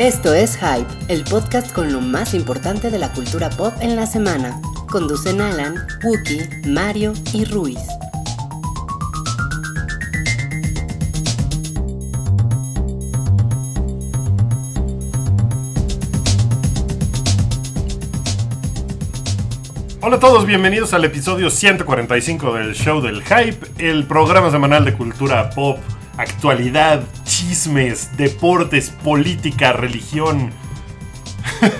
Esto es Hype, el podcast con lo más importante de la cultura pop en la semana. Conducen Alan, Wookie, Mario y Ruiz. Hola a todos, bienvenidos al episodio 145 del Show del Hype, el programa semanal de cultura pop, actualidad, chismes, deportes, política, religión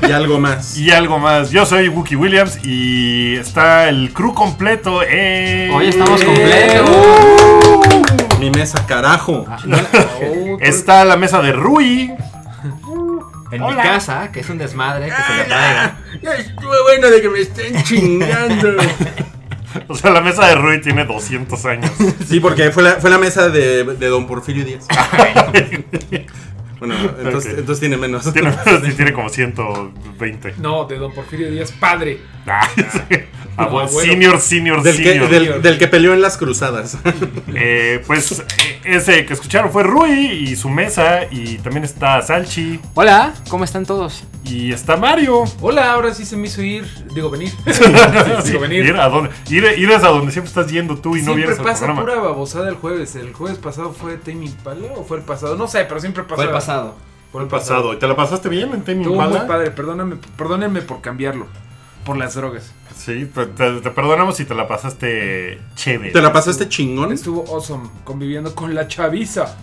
Y algo más. y algo más. Yo soy Wookie Williams y está el crew completo en... Hoy estamos completos. ¡Uh! Mi mesa, carajo. Está la mesa de Rui. En Hola. mi casa, que es un desmadre, que se le traiga. Ya estuvo bueno de que me estén chingando. O sea, la mesa de Rui tiene 200 años. Sí, porque fue la, fue la mesa de, de don Porfirio Díaz. Bueno, entonces, tiene menos. tiene, sí, tiene como 120. No, de Don Porfirio Díaz, padre. Ah, sí. Ah, abuelo. senior, senior, Del que, senior. del, del que peleó en las cruzadas. Eh, pues eh, ese que escucharon fue Rui y su mesa. Y también está Salchi. Hola, ¿cómo están todos? Y está Mario. Hola, ahora sí se me hizo ir. Digo, venir. Sí, Digo, venir. Ir a donde, ir, ir es a donde siempre estás yendo tú y no vienes al pasa programa. pura babosada el jueves. ¿El jueves pasado fue Tame Impala o fue el pasado? No sé, pero siempre pasa. Fue el pasado. Fue el pasado. ¿Y te la pasaste bien en Tame Estuvo muy Impala? padre, perdóname, perdónenme por cambiarlo. Por las drogas. Sí, pues, te, te perdonamos si te la pasaste chévere. ¿Te la pasaste chingón? Estuvo awesome conviviendo con la chaviza.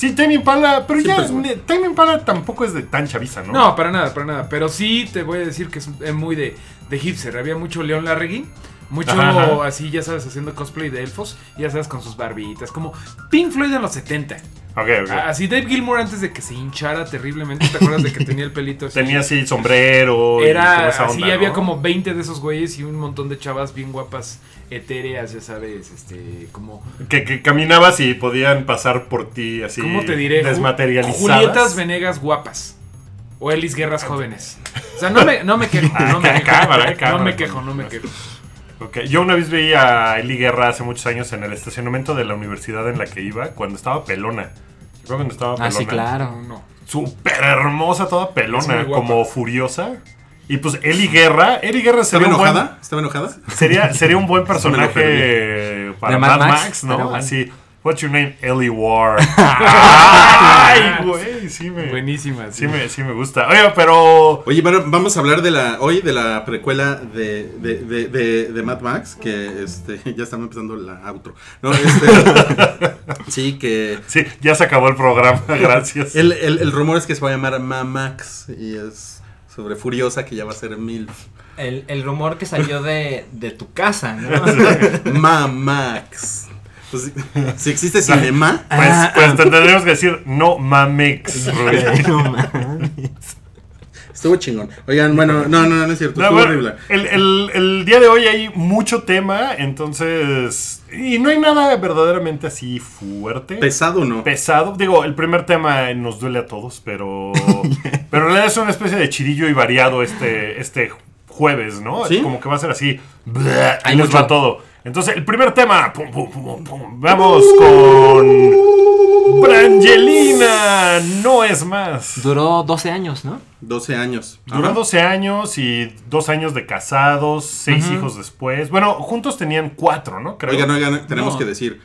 Sí, Tame Impala, pero ya Siempre es ne- Tame Impala tampoco es de tan chaviza, ¿no? No, para nada, para nada. Pero sí te voy a decir que es es muy de, de hipster. Había mucho León Larregui. Mucho Ajá, así, ya sabes, haciendo cosplay de elfos. Ya sabes, con sus barbitas. Como Pink Floyd en los 70. Ok, ok. Ah, Así Dave Gilmour antes de que se hinchara terriblemente. ¿Te acuerdas de que tenía el pelito así? Tenía así sombrero. y Era así, onda, había como 20 de esos güeyes y un montón de chavas bien guapas, etéreas, ya sabes, este, como... Que, que caminabas y podían pasar por ti así. ¿Cómo te diré? Desmaterializadas. Julietas Venegas guapas. O Elis Guerras jóvenes. O sea, no me, no me quejo, no me Ah, quejo. No me quejo, no me quejo. Yo una vez vi a Eli Guerra hace muchos años en el estacionamiento de la universidad en la que iba, cuando estaba pelona. Yo cuando estaba pelona. Ah, sí, claro. No. Súper hermosa, toda pelona, como furiosa. Y pues Eli Guerra, Eli Guerra ¿Estaba sería un buen, enojada? ¿Estaba enojada? sería, sería un buen personaje para ¿De Mad, Max, Max? ¿no? Bueno. What's your name? Eli War. Ay, güey, sí me, Buenísima. sí me, sí me gusta. Oye, pero Oye, bueno, vamos a hablar de la hoy de la precuela de, de, de, de, de Mad Max, que este, ya estamos empezando la outro. No, este, sí, que sí, ya se acabó el programa, gracias. el, el, el rumor es que se va a llamar Mamax y es sobre Furiosa que ya va a ser MILF. El, el rumor que salió de, de tu casa, ¿no? Mamax. Pues, si- existe cinema, Pues, Ah, pues te tendríamos que decir no mamex. No mames. estuvo chingón. Oigan, bueno, no, no, no es cierto, No, estuvo bueno, horrible. el, el- el día de hoy hay mucho tema, entonces. Y no hay nada verdaderamente así fuerte. Pesado no. pesado. Digo, el primer tema nos duele a todos, pero. pero en realidad es una especie de chidillo y variado este, este jueves, ¿no? ¿Sí? Como que va a ser así. bleh, Hay Ahí nos mucho. va todo. Entonces, el primer tema. pum, pum, pum, pum. Vamos con. Brangelina. No es más. Duró 12 años, ¿no? 12 años. Duró Ajá. 12 años y dos años de casados, seis hijos después. Bueno, juntos tenían cuatro, ¿no? Creo. Oigan, oigan, tenemos No. que decir,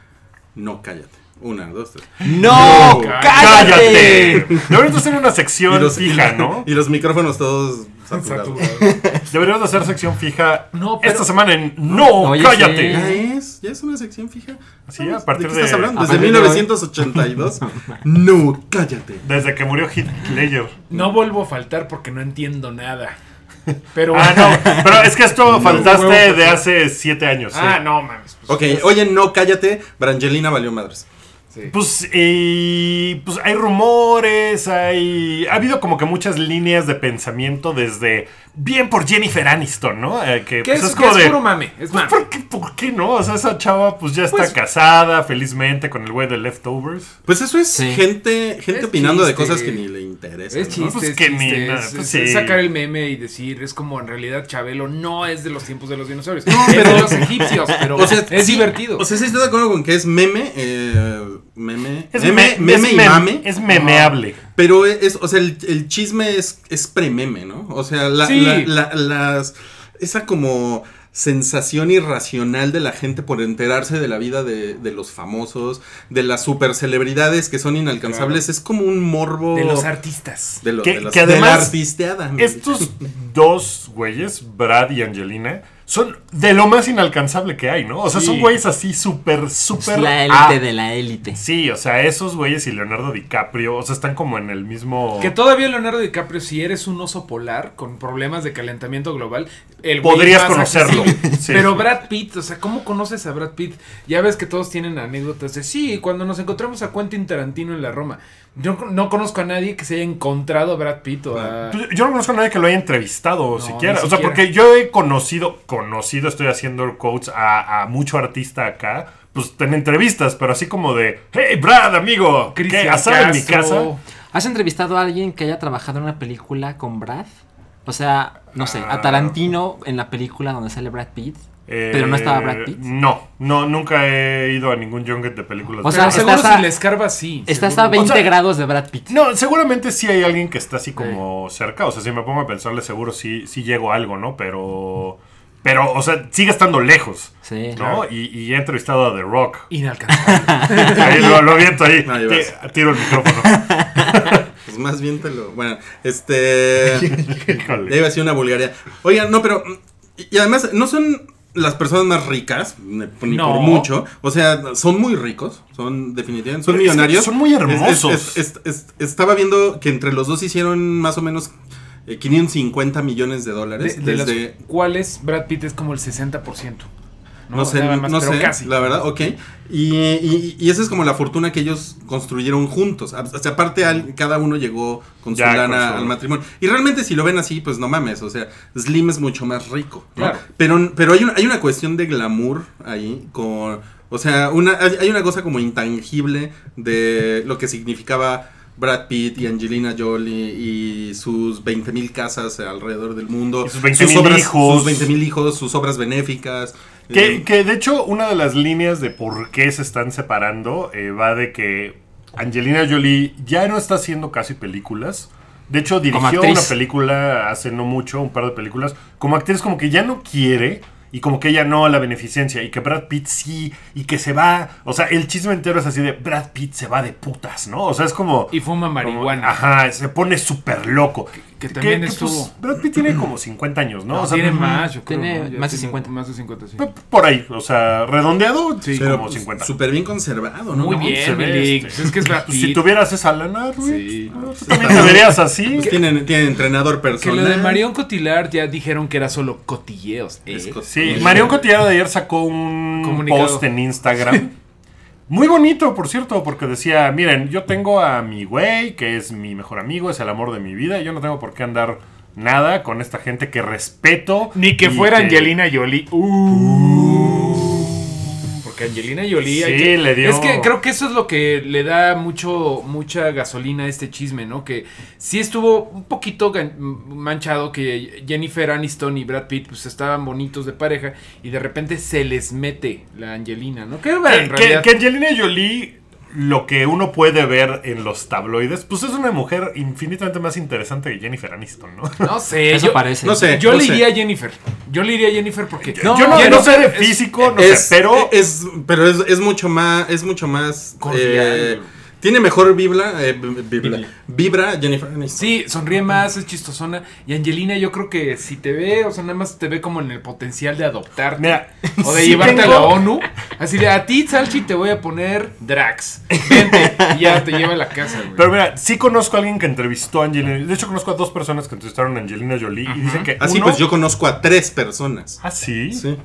no cállate. Una, dos, tres. ¡No! ¡Cállate! Deberíamos hacer una sección los, fija, ¿no? y los micrófonos todos saturados. Saturado. Deberíamos de hacer sección fija No, pero- esta semana en No, Oye, cállate. Ya es, ya es una sección fija. Sí, a partir qué estás de- hablando? Desde partir de hoy. 1982. no, cállate. Desde que murió Ledger. No vuelvo a faltar porque no entiendo nada. Pero Ah, no. Pero es que esto faltaste de hace siete años. Ah, sí. no mames. pues, Ok, es- oye, no, cállate. Brangelina valió madres. Pues, y, pues hay rumores, hay... Ha habido como que muchas líneas de pensamiento desde... Bien por Jennifer Aniston, ¿no? Eh, que ¿Qué pues, es, es que es de... puro mame? Es Pues, mame. ¿por, qué, ¿Por qué no? O sea, esa chava pues ya está Pues- casada felizmente con el güey de Leftovers. Pues eso es Sí. gente, gente Es opinando de cosas que ni le interesan. Es ¿no? chiste, Pues es que chiste, ni nada, es- pues es- es sí. sacar el meme y decir, es como en realidad Chabelo no es de los tiempos de los dinosaurios, No, es pero- de los egipcios, pero O sea, es sí, divertido. O sea, sí estoy de acuerdo con que es meme. eh, meme. Es meme, me- meme es y mame. Es memeable. Pero es, o sea, el, el chisme es, es pre-meme, ¿no? O sea, la, Sí. la- la- las, esa como sensación irracional de la gente por enterarse de la vida de, de los famosos, de las super celebridades que son inalcanzables, es como un morbo De los artistas. de, lo- Que- de las- que de la además artisteada. Estos dos güeyes, Brad y Angelina, son de lo más inalcanzable que hay, ¿no? O sea, Sí. son güeyes así súper, súper... la ah, élite de la élite. Sí, o sea, esos güeyes y Leonardo DiCaprio, o sea, están como en el mismo... Que todavía Leonardo DiCaprio, si eres un oso polar con problemas de calentamiento global, el güey Podrías conocerlo. Sí. Pero Brad Pitt, o sea, ¿cómo conoces a Brad Pitt? Ya ves que todos tienen anécdotas de sí, cuando nos encontramos a Quentin Tarantino en la Roma. Yo no conozco a nadie que se haya encontrado a Brad Pitt o a. Pues, Yo no conozco a nadie que lo haya entrevistado No, siquiera. O sea, porque yo he conocido, conocido, estoy haciendo quotes a, a mucho artista acá. Pues en entrevistas, pero así como de, hey Brad, amigo, ¿qué? Cristian ¿Asado en mi casa? ¿Has entrevistado a alguien que haya trabajado en una película con Brad? O sea, no sé, Ah. a Tarantino en la película donde sale Brad Pitt. Pero no estaba Brad Pitt. Eh, No, no, nunca he ido a ningún junket de películas. O de sea, Pero seguro estás a- si le escarbas, sí. Estás seguro. a 20 O sea, grados de Brad Pitt. No, seguramente sí hay alguien que está así como cerca. O sea, si me pongo a pensarle, seguro sí, sí llego a algo, ¿no? Pero. Pero, o sea, sigue estando lejos. Sí. ¿No? Y, y he entrevistado a The Rock. Inalcanzable. Ahí lo, lo aviento ahí. Tiro el micrófono. Pues más bien te lo. Bueno, este. Híjole. Ya iba a decir una vulgaridad. Oigan, no, pero. Y además, no son las personas más ricas, ni ni No. por mucho. O sea, son muy ricos. Son definitivamente. Son Pero es que millonarios. son muy hermosos. es- es- es- estaba viendo que entre los dos hicieron más o menos eh, 550 millones de De, dólares. de desde. las cuales Brad Pitt es como el 60%. No, sé, más, no sé, casi. la verdad, ok. Y, y- y esa es como la fortuna que ellos construyeron juntos. O sea, aparte, al- cada uno llegó con su Ya, lana con su- al matrimonio. Y realmente, si lo ven así, pues no mames. O sea, Slim es mucho más rico. ¿no? Claro. Pero, pero hay, una, hay una cuestión de glamour ahí. Con, o sea, una, hay hay una cosa como intangible de lo que significaba. Brad Pitt y Angelina Jolie y sus 20 mil casas alrededor del mundo. Y sus 20,000 obras- hijos. Sus 20 mil hijos, sus obras benéficas. Que, Eh, que de hecho, una de las líneas de por qué se están separando eh, va de que Angelina Jolie ya no está haciendo casi películas. De hecho, dirigió una película hace no mucho, un par de películas. Como actriz, como que ya no quiere. Y como que ella no a la beneficencia. Y que Brad Pitt sí. Y que se va. O sea, el chisme entero es así de Brad Pitt se va de putas, ¿no? O sea, es como. Y fuma como- marihuana. ajá, se pone súper loco. Que también estuvo- pues, Brad Pitt tiene como 50 años, ¿no? No, o sea, tiene más, yo creo. Tiene más de tiene 50. Más de 50, sí. Por ahí, o sea, redondeado, Sí, Pero como pues, 50. súper bien conservado, ¿no? Muy bien, este. Es que es Brad Pues si tuvieras esa lana, Ruiz, Sí. ¿no? tú también te verías así. Pues tienen, tienen entrenador Que personal. lo de Marion Cotillard ya dijeron que era solo cotilleos. ¿eh? Sí, Marion Cotillard de ayer sacó un Comunicado. post en Instagram. Muy bonito, por cierto, porque decía, miren, yo tengo a mi güey, que es mi mejor amigo, es el amor de mi vida, y yo no tengo por qué andar nada con esta gente que respeto. Ni que fuera Angelina Jolie. Uh. Porque Angelina Jolie. Sí, que- le dio- Es que creo que eso es lo que le da mucho mucha gasolina a este chisme, ¿no? Que sí estuvo un poquito manchado que Jennifer Aniston y Brad Pitt pues estaban bonitos de pareja y de repente se les mete la Angelina, ¿no? Que, bueno, en que- realidad que Angelina Jolie, lo que uno puede ver en los tabloides, pues es una mujer infinitamente más interesante que Jennifer Aniston, ¿no? no sé, Eso yo, parece. No sé. yo no le sé. iría a Jennifer. Yo le iría a Jennifer porque yo no, Jennifer no sé de es- físico, no es, sé, pero... es, pero es, es mucho más, es mucho más, Cordial. eh, tiene mejor vibra, eh, vibra, vibra Jennifer Aniston. Sí, sonríe más, es chistosona. Y Angelina, yo creo que si te ve, o sea, nada más te ve como en el potencial de adoptarte. Mira, o de sí llevarte a la ONU. Así de a ti, Salchi, te voy a poner Drax. Vente. Y ya te lleva a la casa, güey. Pero mira, sí conozco a alguien que entrevistó a Angelina. De hecho, conozco a dos personas que entrevistaron a Angelina Jolie y dicen que. Así uno- pues yo conozco a tres personas. Ah, sí. Sí.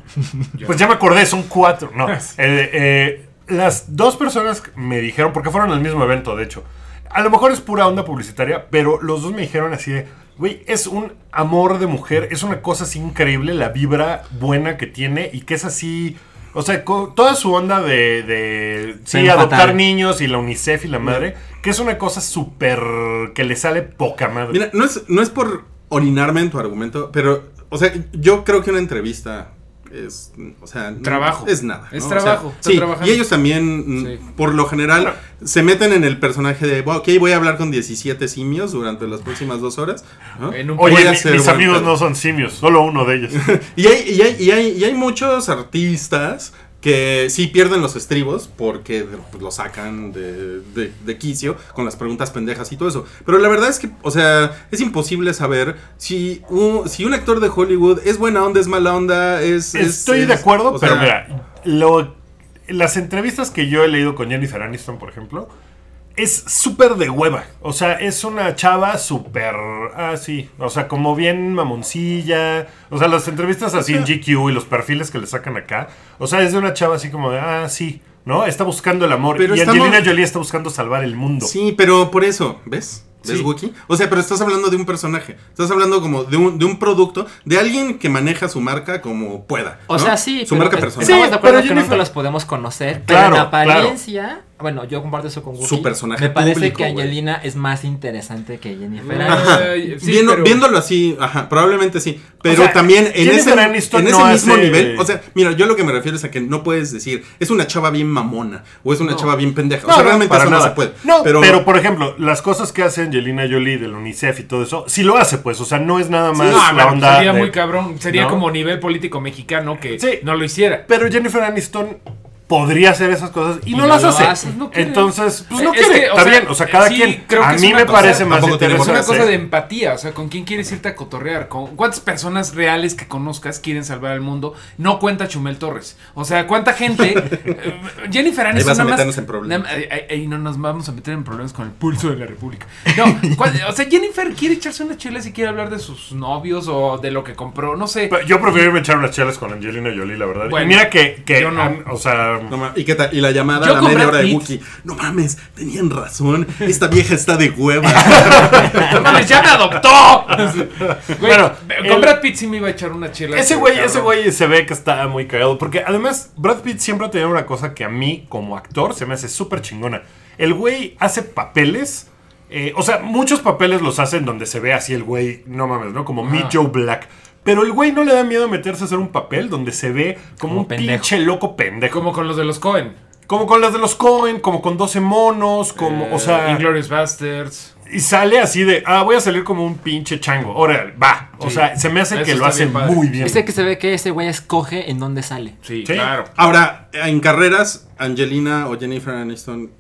Pues ya me acordé, son cuatro. No. Eh, eh, las dos personas me dijeron, porque fueron al mismo evento, de hecho. A lo mejor es pura onda publicitaria, pero los dos me dijeron así de. Güey, es un amor de mujer, es una cosa así increíble, la vibra buena que tiene y que es así. O sea, toda su onda de, de sí, adoptar fatal. niños y la UNICEF y la madre, que es una cosa súper que le sale poca madre. Mira, no es, no es por orinarme en tu argumento, pero, o sea, yo creo que una entrevista es, o sea, no- Trabajo. es nada. Es trabajo, O sea, está sí, trabajando. y ellos también, Sí. por lo general, se meten en el personaje de, "Bueno, ok, voy a hablar con 17 simios durante las próximas dos horas. ¿no? En un Voy Oye, mi- mis amigos pedo". no son simios, solo uno de ellos. Y hay, y, hay, y, hay, y hay muchos artistas que sí pierden los estribos porque pues, lo sacan de, de- de quicio con las preguntas pendejas y todo eso. Pero la verdad es que, o sea, es imposible saber si un, si un actor de Hollywood es buena onda, es mala onda, es... es- Estoy es- de acuerdo, o pero sea, mira, lo- las entrevistas que yo he leído con Jennifer Aniston, por ejemplo, es súper de hueva. O sea, es una chava súper. Ah, sí. O sea, como bien mamoncilla. O sea, las entrevistas así en GQ y los perfiles que le sacan acá. O sea, es de una chava así como de. Ah, sí. ¿No? Está buscando el amor. Pero y estamos- Angelina Jolie está buscando salvar el mundo. Sí, pero por eso, ¿ves? ¿Ves, Sí. Wookie? O sea, pero estás hablando de un personaje. Estás hablando como de un, de un producto, de alguien que maneja su marca como pueda. O sea, sí. Su pero marca personal. Estamos Sí, de acuerdo pero que Jennifer- nunca los podemos conocer. Claro, pero en claro. Bueno, yo comparto eso con Wookie. Su personaje Me parece público, que. Angelina es más interesante que Jennifer. Aniston. Ay, sí, Viendo- pero- Viéndolo así, ajá, probablemente sí. Pero O sea, también en Jennifer ese, Aniston en ese no mismo hace- nivel, o sea, mira, yo lo que me refiero es a que no puedes decir, es una chava bien mamona, o es una No. chava bien pendeja. No, o sea, no, realmente para eso no nada. se puede. No, pero, pero, por ejemplo, las cosas que hace Angelina Jolie del UNICEF y todo eso, sí lo hace, pues. O sea, no es nada más No, la bueno, onda. sería de- muy cabrón. Sería ¿no? como nivel político mexicano que Sí. no lo hiciera. Pero Jennifer Aniston podría hacer esas cosas y, Y no, no las hace. hace. Pues no quiere. Entonces, pues no Es quiere. que, o Está sea, bien. O sea, cada sí, quien. creo que a mí me cosa- parece más tiene Es interesante. una cosa de empatía, o sea, ¿con quién quieres irte a cotorrear? ¿Con ¿Cuántas personas reales que conozcas quieren salvar al mundo? No cuenta Chumel Torres. O sea, ¿cuánta gente? eh, Jennifer Aniston vas a nada más- meternos en problemas. nada- ay, ay, no nos vamos a meter en problemas con el pulso de la República. No, ¿cuál- o sea, Jennifer quiere echarse una chela si quiere hablar de sus novios o de lo que compró, no sé. Pero Yo prefiero irme a echar unas chelas con Angelina Jolie, la verdad. Bueno, y mira que, que yo no. an- o sea, no ¿Y qué tal? Y la llamada Yo a la media hora de Pitt. Wookie. No mames, tenían razón. Esta vieja está de hueva. ¡No mames, ya me adoptó! Güey, Bueno, con el- Brad Pitt sí me iba a echar una chela. ese güey, cabrón. ese güey se ve que está muy cagado. Porque además, Brad Pitt siempre ha tenido una cosa que a mí, como actor, se me hace súper chingona. El güey hace papeles. eh, o sea, muchos papeles los hacen donde se ve así el güey, no mames, ¿no? Como Meet Joe Black. Pero el güey no le da miedo meterse a hacer un papel donde se ve como, Como un pendejo. pinche loco pendejo. Como con los de los Cohen. Como con las de los Cohen, como con 12 monos, como, o sea... Inglorious Bastards. Y sale así de, ah, voy a salir como un pinche chango. Órale, va. O Sí. sea, se me hace Eso que lo hace bien muy bien. Dice que se ve que ese güey escoge en dónde sale. Sí, Sí. claro. Ahora, en carreras, Angelina o Jennifer Aniston,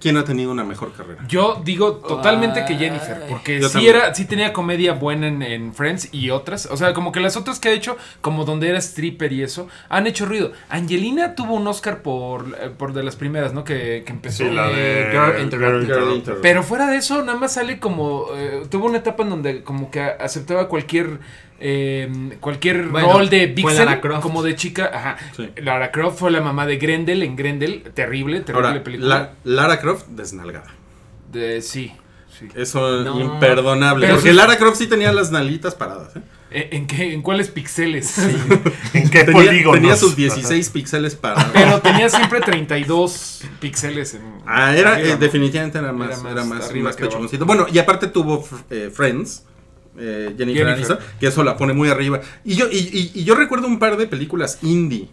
¿quién ha tenido una mejor carrera? Yo digo totalmente que Jennifer, porque Yo sí también. era, sí tenía comedia buena en, en Friends y otras, o sea, como que las otras que ha hecho, como donde era stripper y eso, han hecho ruido. Angelina tuvo un Oscar por, eh, por de las primeras, ¿no? Que, que empezó. Sí, la de Eh, Girl Interrupted. Girl Interrupted. Pero fuera de eso, nada más sale como. eh, tuvo una etapa en donde como que aceptaba cualquier. Eh, cualquier Bueno, rol de Vixen, Lara Croft. como de chica. Ajá. Sí. Lara Croft fue la mamá de Grendel en Grendel. Terrible, terrible Ahora, película. La- Lara Croft, desnalgada. De, sí, sí. Eso No. imperdonable. Pero porque sí- Lara Croft sí tenía las nalitas paradas. ¿eh? ¿En, en qué, ¿En cuáles píxeles? ¿En qué Tenía, polígonos? tenía sus 16 píxeles parados. Pero tenía siempre 32 píxeles. En, Ah, era, arriba, eh, definitivamente era más, Era más era más, más pechoncito. Bueno, y aparte tuvo eh, Friends, eh, Jennifer, Jennifer. Aniston, que eso la pone muy arriba. Y yo, y, y- y yo recuerdo un par de películas indie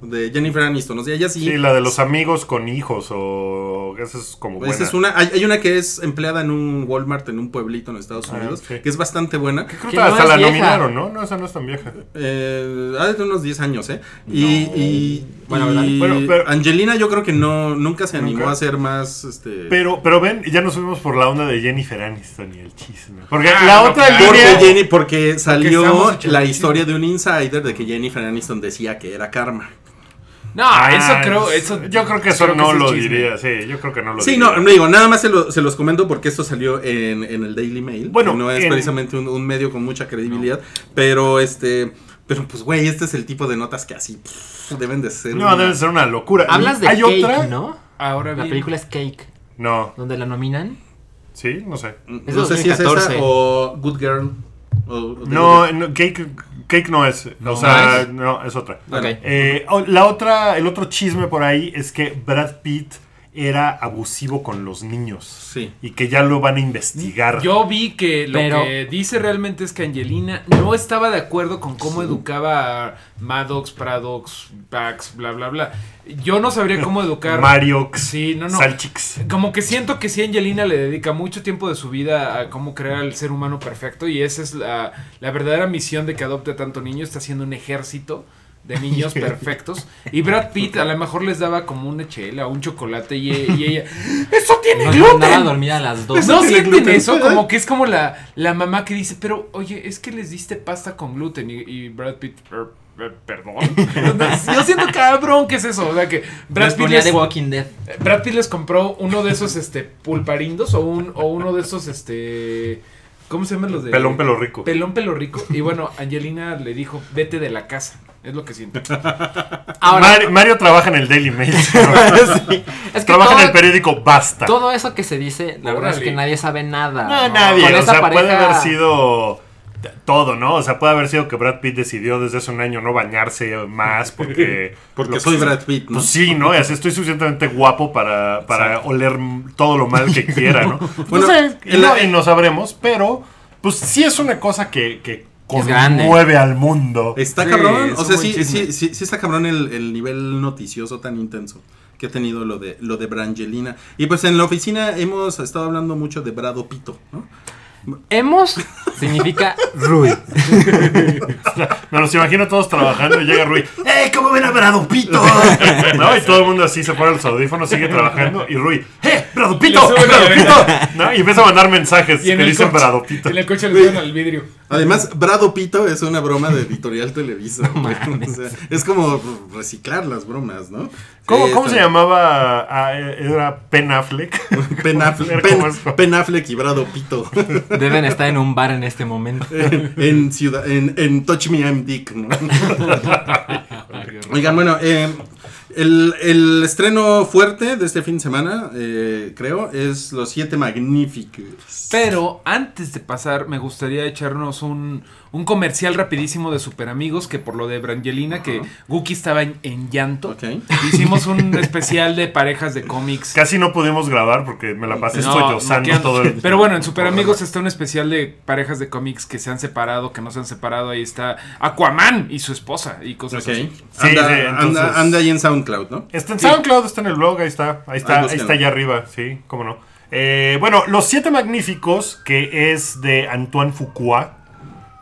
de Jennifer Aniston. O sea, ella sí. Sí, la de los amigos con hijos o... Esa es como buena. esa es una, hay, hay una que es empleada en un Walmart en un pueblito en Estados Ah, Unidos, sí. que es bastante buena. Creo Que que no hasta la vieja. nominaron, ¿no? No, esa no es tan vieja. Eh, hace unos 10 años, ¿eh? Y, y, Bueno, y pero- Angelina yo creo que no nunca se animó Nunca. a hacer más este Pero, pero ven, ya nos fuimos por la onda de Jennifer Aniston y el chisme. Porque Ah, la no, otra claro. porque. Jenny, porque salió la historia de un insider de que Jennifer Aniston decía que era karma. No, Ah, eso creo. Eso, yo creo que eso creo no lo chisme. diría, sí, yo creo que no lo Sí, diría. no, no digo, nada más se, lo- se los comento porque esto salió en, en el Daily Mail. Bueno, no es en- precisamente un, un medio con mucha credibilidad, pero este, pero pues güey, este es el tipo de notas que así pff, deben de ser. No, una- debe ser una locura. Hablas de ¿Hay Cake, otra? ¿no? Ahora La bien. película es Cake, No, donde la nominan. sí, no sé. Es No sé si es esa 2014. o Good Girl. o- o No, no, Cake, Cake no es. No. o sea, ¿No no, es otra. Bueno, Ok. Eh, la otra, el otro chisme por ahí es que Brad Pitt era abusivo con los niños. Sí. Y que ya lo van a investigar. Yo vi que lo Pero- que dice realmente es que Angelina no estaba de acuerdo con cómo educaba a Maddox, Pradox, Pax, bla, bla, bla. Yo no sabría cómo educar. Mario, Sí, no, no. Salchix. Como que siento que sí, Angelina le dedica mucho tiempo de su vida a cómo crear al ser humano perfecto y esa es la, la verdadera misión de que adopte a tanto niño. Está haciendo un ejército de niños perfectos. Y Brad Pitt a lo mejor les daba como una chela o un chocolate y, y ella, ¡eso tiene Nos gluten! a dormir a las dos. No tiene sienten gluten. eso, como que es como la, la mamá que dice, pero oye, es que les diste pasta con gluten y, y Brad Pitt, "Er, er, perdón. Yo siento cabrón que es eso, o sea que Brad Nos Pitt, les, de Walking Dead. Brad Pitt les compró uno de esos este pulparindos o un o uno de esos este ¿cómo se llaman los de Pelón pelo rico. Pelón pelo rico y bueno, Angelina le dijo, "Vete de la casa." Es lo que siento. Ahora, Mario, Mario trabaja en el Daily Mail. sí, es que trabaja en el periódico Basta. todo eso que se dice, la verdad es que nadie sabe nada. No, ¿no? nadie. Con o esa sea, puede haber sido todo, ¿no? O sea, puede haber sido que Brad Pitt decidió desde hace un año no bañarse más porque... Porque soy Brad Pitt, ¿no? Pues sí, ¿no? Y así estoy suficientemente guapo para, para oler todo lo mal que quiera, ¿no? Bueno, no sé, y, en no, y no sabremos, pero pues sí es una cosa que. Conmueve al mundo. Está Sí, cabrón, es o sea, sí, sí, sí, sí está cabrón el, el nivel noticioso tan intenso que ha tenido lo de lo de Brangelina. Y pues en la oficina hemos estado hablando mucho de Brado Pito, ¿no? Hemos significa Rui. Me los imagino todos trabajando y llega Rui. ¡Eh, cómo ven a Brado Pito! ¿No? Y todo el mundo así se pone los audífonos, sigue trabajando y Rui. ¡Eh, Brado Pito! ¡Brado Pito! ¿No? Y empieza a mandar mensajes que dicen coche, Brado Pito. en el coche le suben al vidrio. Además, Brado Pito es una broma de editorial Televisa. O sea, es como reciclar las bromas, ¿no? ¿Cómo, Sí, cómo se llamaba? Ah, era Ver Ben- cómo es. Ben Affleck y Brado Pito. Deben estar en un bar en este momento. en, en ciudad, en, en Touch Me I'm Dick, ¿no? Oigan, bueno, eh, el, el estreno fuerte de este fin de semana, eh, creo, es Los Siete Magníficos. Pero antes de pasar, me gustaría echarnos un, un comercial rapidísimo de Super Amigos, que por lo de Brangelina, que Guki estaba en, en llanto. Hicimos un especial de parejas de cómics. Casi no pudimos grabar porque me la pasé No, sollozando todo el... Pero bueno, en Super Amigos está un especial de parejas de cómics que se han separado, que no se han separado. Ahí está Aquaman y su esposa y cosas así. Sí, anda, sí, entonces- anda, anda ahí en SoundCloud, ¿no? Está en SoundCloud, está en el blog, ahí está. Ahí está, Ahí está allá arriba, sí, cómo no. Eh, bueno, Los Siete Magníficos, que es de Antoine Fuqua,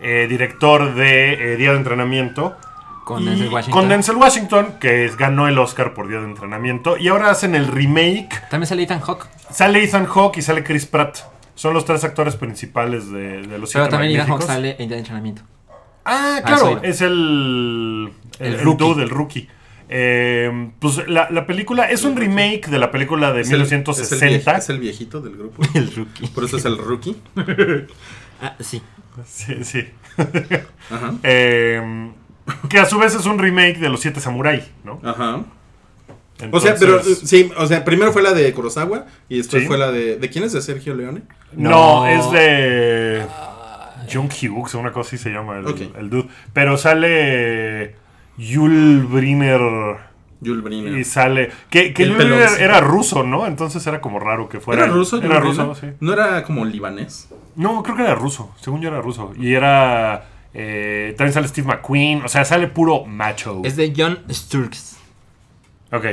eh, director de eh, Día de Entrenamiento. Con Denzel Washington. Con Denzel Washington, que es- ganó el Oscar por Día de Entrenamiento. Y ahora hacen el remake. También sale Ethan Hawke. Sale Ethan Hawke y sale Chris Pratt. Son los tres actores principales de, de Los Pero Siete también Ethan. Hawke sale en Día de entrenamiento. Ah, Ah, claro, es el, el, El el rookie. dude, el rookie. Eh, pues la, la película es un remake de la película de Es el- Es el, 1960. vie- es el viejito del grupo. El rookie. Por eso es el rookie. Ah, sí. Sí, sí. Ajá. Eh, que a su vez es un remake de Los Siete Samurai, ¿no? Ajá. O sea, pero sí, o sea, primero fue la de Kurosawa y después Sí. fue la de. ¿De quién es de Sergio Leone? No, No. es de John Hughes, una cosa así se llama el, el dude. Pero sale Yul Brynner Jules Briner. y sale... Que, que El Yul Brynner era ruso, ¿no? Entonces era como raro que fuera... ¿Era ruso? Era Jules ruso, Briner? sí. ¿No era como libanés? No, creo que era ruso. Según yo era ruso. Y era... eh, también sale Steve McQueen. O sea, sale puro macho. Es de John Sturges. Ok.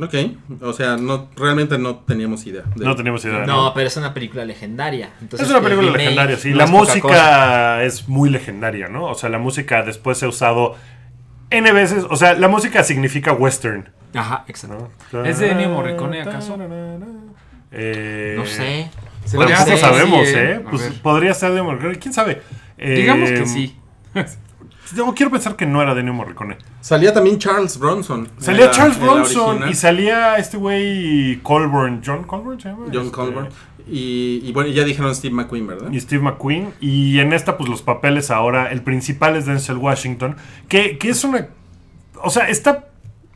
Ok. O sea, no, realmente no teníamos idea. de- No teníamos idea. No, pero es una película legendaria. Entonces, es una el película legendaria, sí. no la música es muy legendaria, ¿no? O sea, la música después se ha usado N veces. O sea, la música significa western, Ajá, exacto. ¿no? ¿Es de Ennio Morricone, acaso? Eh, No sé. Se Bueno, me No sí, sabemos, sí, ¿eh? Pues podría ser de Morricone. ¿Quién sabe? Eh, Digamos que sí. No, quiero pensar que no era de Ennio Morricone. Salía también Charles Bronson. Salía la- Charles Bronson y salía este güey Colburn. ¿John Colburn se llama? John Este, Colburn. Y, y bueno, ya dijeron Steve McQueen, ¿verdad? y Steve McQueen. Y en esta, pues los papeles ahora, el principal es Denzel Washington, que, que es una... O sea, está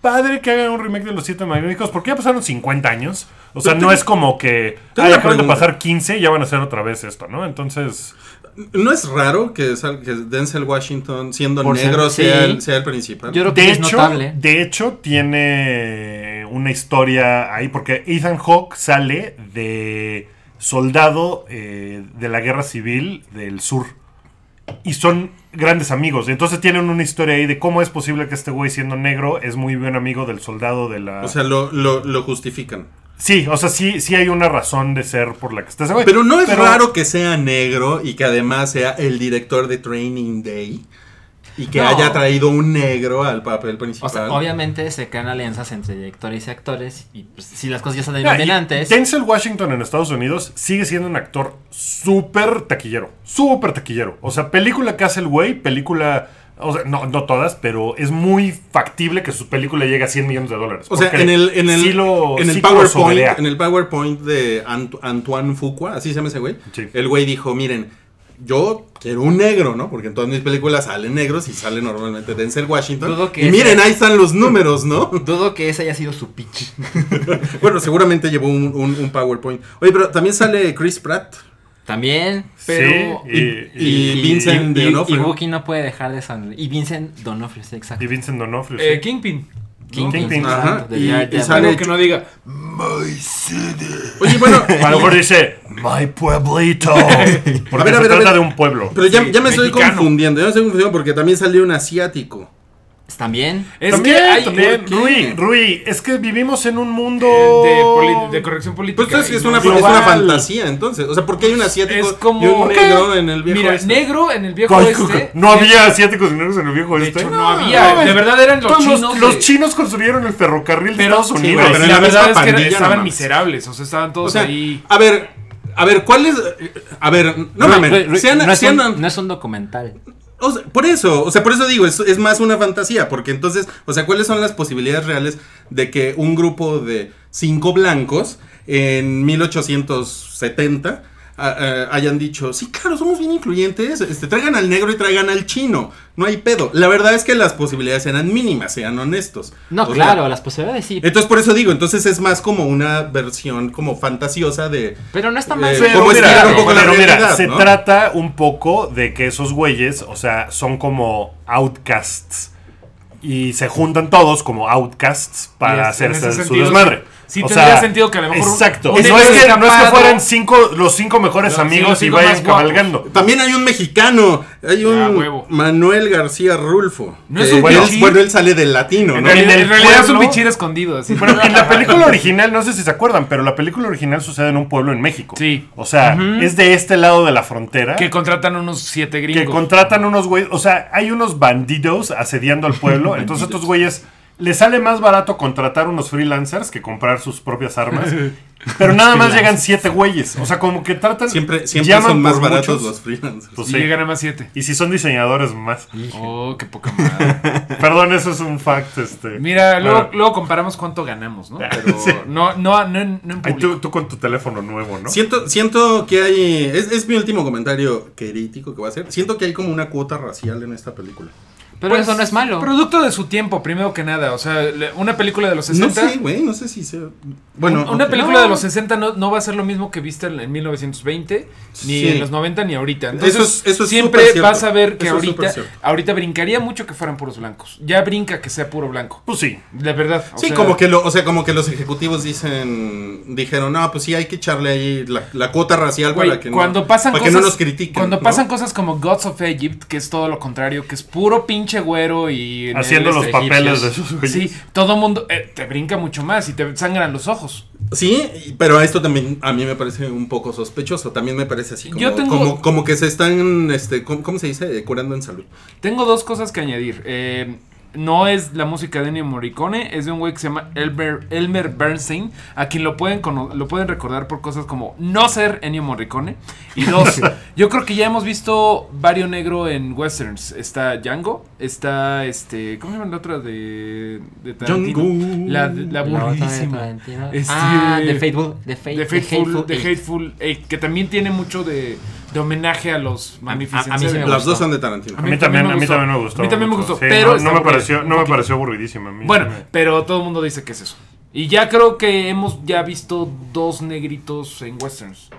padre que hagan un remake de Los Siete Magníficos, porque ya pasaron 50 años. O sea, Pero no es como que. Ah, acaban de pasar 15 y ya van a hacer otra vez esto, ¿no? Entonces. ¿No es raro que, sal- que Denzel Washington, siendo Por negro, sí. sea, el, sea el principal? Yo creo que De es hecho, notable. de hecho, tiene una historia ahí, porque Ethan Hawke sale de soldado eh, de la guerra civil del sur. Y son grandes amigos. Entonces tienen una historia ahí de cómo es posible que este güey, siendo negro, es muy buen amigo del soldado de la. O sea, lo, lo, lo justifican. sí, o sea, sí, sí hay una razón de ser por la que está ese güey. Pero no es Pero- raro que sea negro y que además sea el director de Training Day y que No. haya traído un negro al papel O principal. sea, obviamente se crean alianzas entre directores y actores. Y pues, si las cosas ya salen Ah, bien y antes. Denzel Washington en Estados Unidos sigue siendo un actor súper taquillero. Súper taquillero. O sea, película que hace el güey, película. O sea, no, no todas, pero es muy factible que su película llegue a 100 millones de dólares. O sea, en el, en el, sí lo- en el sí PowerPoint, en el PowerPoint de Anto- Antoine Fuqua, así se llama ese güey, Sí. el güey dijo, miren, yo quiero un negro, ¿no? Porque en todas mis películas salen negros y sale normalmente Denzel Washington. Dudo que y miren, ahí están los números, ¿no? Dudo que ese haya sido su pitch. bueno, seguramente llevó un, un- un PowerPoint. Oye, pero también sale Chris Pratt. También. Pero- Sí, y, y Vincent y, D'Onofrio. y Wookie no puede dejar de sonreír. Y Vincent Donofrio, sí, exacto. y Vincent D'Onofrio. sí. Eh, Kingpin. Kingpin, Ajá, y- y sale- Algo que no diga. Oye, bueno, A lo mejor dice, My pueblito. Porque A ver, a se ver, a trata ver. de un pueblo. pero ya, Sí, ya me estoy mexicano. confundiendo, ya me estoy confundiendo porque también salió un asiático. También. Es también, que hay. también, eh, Rui, Rui, es que vivimos en un mundo de, poli- de corrección política. Pues es una, es global. una fantasía, entonces. O sea, ¿por qué hay un asiático Es como. y un negro en el viejo Mira, este? negro en el viejo Ay, este. No había asiáticos y negros en el viejo De este. hecho, no había. De verdad eran los chinos. Los de- chinos construyeron el ferrocarril de Estados Unidos. pero en la la verdad es que era- pandilla, no estaban miserables. O sea, estaban todos O sea, ahí. a ver, a ver, ¿cuál es? A ver, no mames, no, no es un documental. Por eso, o sea, por eso digo, es, es más una fantasía, porque entonces, o sea, ¿cuáles son las posibilidades reales de que un grupo de cinco blancos en 1870 a- a- hayan dicho, sí, claro, somos bien incluyentes, este, traigan al negro y traigan al chino, no hay pedo. La verdad es que las posibilidades eran mínimas, sean honestos. No, O sea, claro, las posibilidades sí. entonces por eso digo, entonces es más como una versión como fantasiosa de... Pero no está mal. Eh, Pero ¿Cómo mira, estirar un poco la mira, realidad, se no? trata un poco de que esos güeyes, o sea, son como outcasts. Y se juntan todos como outcasts para Y es- en hacerse ese su sentido, desmadre. sí O tendría sea, sentido que a lo mejor un- Exacto. un no, es que, no es que fueran cinco, los cinco mejores No, sí, amigos y vayan cabalgando. También hay un mexicano, hay un huevo. Manuel García Rulfo. No es que un él- bichir. bueno, él sale del latino, En ¿no? realidad, En el en realidad es un bichir escondido. Así. Bueno, en la película original, no sé si se acuerdan, pero la película original sucede en un pueblo en México. Sí. O sea, es de este lado de la frontera. que contratan unos siete que gringos. contratan unos güeyes, o sea, hay unos bandidos asediando al pueblo, entonces estos güeyes les sale más barato contratar unos freelancers que comprar sus propias armas. Pero nada más llegan siete güeyes, o sea, como que tratan Siempre, siempre llaman son más baratos muchos. los freelancers. Pues y sí. llegan a más siete. Y si son diseñadores más. Oh, qué poca madre. Perdón, eso es un fact este. Mira, luego, luego comparamos cuánto ganamos, ¿no? Pero Sí. no, no, no, en- no en Ay, público. tú, tú con tu teléfono nuevo, ¿no? Siento, siento que hay. Es, es mi último comentario crítico que voy a hacer. Siento que hay como una cuota racial en esta película. Pero Pues, eso no es malo. Producto de su tiempo, primero que nada. O sea, una película de los No 60. sé, güey, no sé si sea. Bueno, una película No. de los 60 no, no va a ser lo mismo que viste en, en 1920, ni Sí. en los 90, ni ahorita. Entonces, Eso es- eso es siempre vas a ver que Eso ahorita, ahorita brincaría mucho que fueran puros blancos. Ya brinca que sea puro blanco. Pues sí. De verdad. o Sí, sea, como que lo, o sea, como que los ejecutivos dicen, dijeron, no, pues sí hay que echarle ahí la, la cuota racial Güey, para que no, cuando pasan para cosas, que no nos critiquen. Cuando ¿no? pasan cosas como Gods of Egypt, que es todo lo contrario, que es puro pinche güero y en Haciendo el los este, papeles de esos güeyes. Sí, todo mundo eh, te brinca mucho más y te sangran los ojos. Sí, pero esto también a mí me parece un poco sospechoso. También me parece así como, Yo tengo- como, como que se están, este, ¿cómo, cómo se dice? Eh, curando en salud. Tengo dos cosas que añadir. Eh, no es la música de Ennio Morricone, es de un güey que se llama Elmer, Elmer Bernstein, a quien lo pueden, cono- lo pueden recordar por cosas como no ser Ennio Morricone. Y dos, yo creo que ya hemos visto Vario Negro en westerns. Está Django, está este, ¿cómo se llama la otra de, de Tarantino? Django. La, la La otra de. Este- Ah, The Faithful. The, The The Fateful, The Eight. Hateful Eight, que también tiene mucho de, De homenaje a los Magnificent a mí sí me. Las dos son de Tarantino. A mí también, a mí también me gustó. A mí también me gustó, Sí, pero no, me pareció, no me pareció aburridísima. a mí Bueno, me- pero todo el mundo dice que es eso. Y ya creo que hemos ya visto dos negritos en westerns.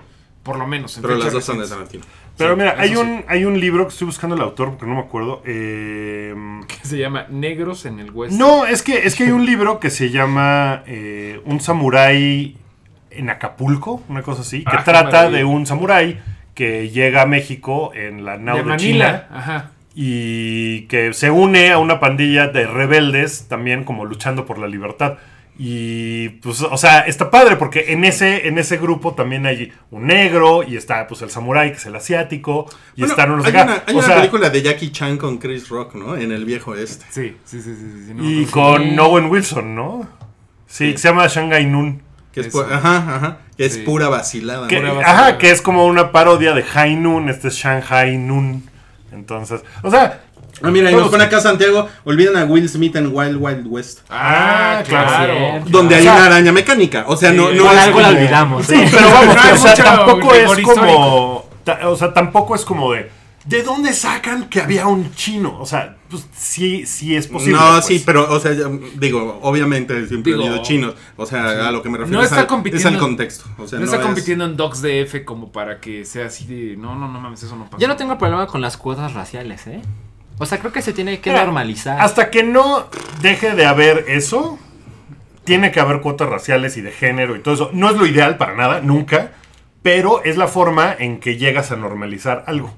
Por lo menos. en Pero las dos son de. Tarantino. Pero Sí, mira, hay sí. un, hay un libro que estoy buscando el autor porque no me acuerdo. eh, Que se llama Negros en el Western. no, es que, es que hay un libro que se llama eh, Un samurái en Acapulco, una cosa así, que Ah, trata de un samurái que llega a México en la nao de de, Manila. China Ajá. y que se une a una pandilla de rebeldes también como luchando por la libertad. Y pues, o sea, está padre porque en ese, en ese grupo también hay un negro y está pues el samurái que es el asiático y Bueno, están unos hay acá. una, hay O una sea, película de Jackie Chan con Chris Rock, ¿no? En el viejo este. Sí, sí, sí, sí. sí, sí, no Y acuerdo. con Owen Wilson, ¿no? Sí, que se llama Shanghai Noon. Que es, Eso. pu- ajá, ajá, que es pura vacilada. Que- ¿no? Pura ajá, que es como una parodia de High Noon. Este es Shanghai Noon. Entonces, o sea, Ah, mira, y nos pone acá Santiago, olviden a Will Smith en Wild Wild West. Ah, Ah, claro. claro. Donde O hay sea, una araña mecánica. O sea, no, sí, no es algo la olvidamos. Sí, pero vamos, No o sea, tampoco es como. ta- o sea, tampoco es como de. ¿De dónde sacan que había un chino? O sea, pues sí, sí es posible. No, pues. sí, pero, o sea, digo, obviamente siempre Digo, ha habido chinos. O sea, a lo que me refiero No es, está al, compitiendo- es al contexto. O sea, No, no, está es- compitiendo en Docs DF como para que sea así de. No, no, no mames, eso no pasa. Yo no tengo problema con las cuotas raciales, ¿eh? O sea, creo que se tiene que Mira, normalizar. Hasta que no deje de haber eso, tiene que haber cuotas raciales y de género y todo eso. No es lo ideal para nada, nunca, pero es la forma en que llegas a normalizar algo.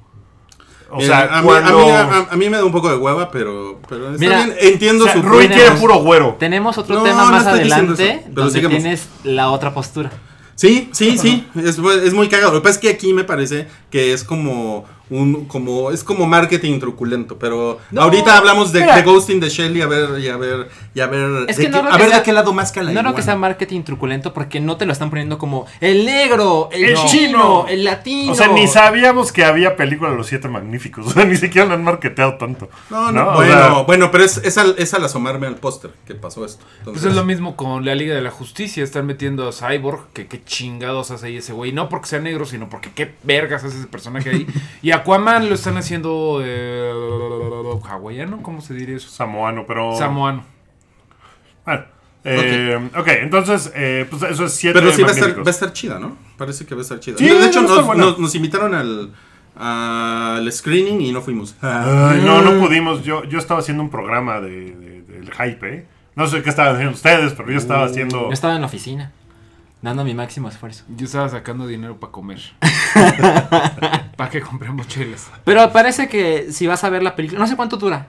O Mira, sea, a, mí, cuando... a, mí, a- a mí me da un poco de hueva, pero, pero está Mira, bien, entiendo o sea, su Rui quiere puro güero. Tenemos otro No, tema no más adelante eso, pero donde sigamos. tienes la otra postura. Sí, sí, sí, es, es muy cagado. Lo que pasa es que aquí me parece que es como un como es como marketing truculento, pero No, ahorita hablamos de, mira. de Ghost in the Shell y a ver y a ver y a ver Es de que no creo a que ver sea- de qué lado más cala No creo que sea marketing truculento porque no te lo están poniendo como el negro, el, El chino, chino. el latino. O sea, ni sabíamos que había película de los siete magníficos. O sea, ni siquiera lo han marketeado tanto. No, no, O bueno, sea, bueno, pero es, es, al, es al asomarme al póster que pasó esto. Pues Entonces, es lo mismo con la Liga de la Justicia. Están metiendo a Cyborg. Que qué chingados hace ahí ese güey. No porque sea negro, sino porque qué vergas hace ese personaje ahí. y Aquaman lo están haciendo eh, hawaiano. ¿Cómo se diría eso? Samoano, pero. Samoano. Bueno, eh, ok, entonces, eh, pues eso es siete pero sí va a, estar, magníficos. va a estar chida, ¿no? Parece que va a estar chida. Sí, de hecho, nos, buena. nos- nos invitaron al, al screening y no fuimos. Ay, no, no pudimos. Yo, yo estaba haciendo un programa de, de- del hype, ¿eh? No sé qué estaban haciendo ustedes, pero yo estaba haciendo. Yo estaba en la oficina, dando mi máximo esfuerzo. Yo estaba sacando dinero para comer. para que compremos chelas. Pero parece que si vas a ver la película, no sé cuánto dura,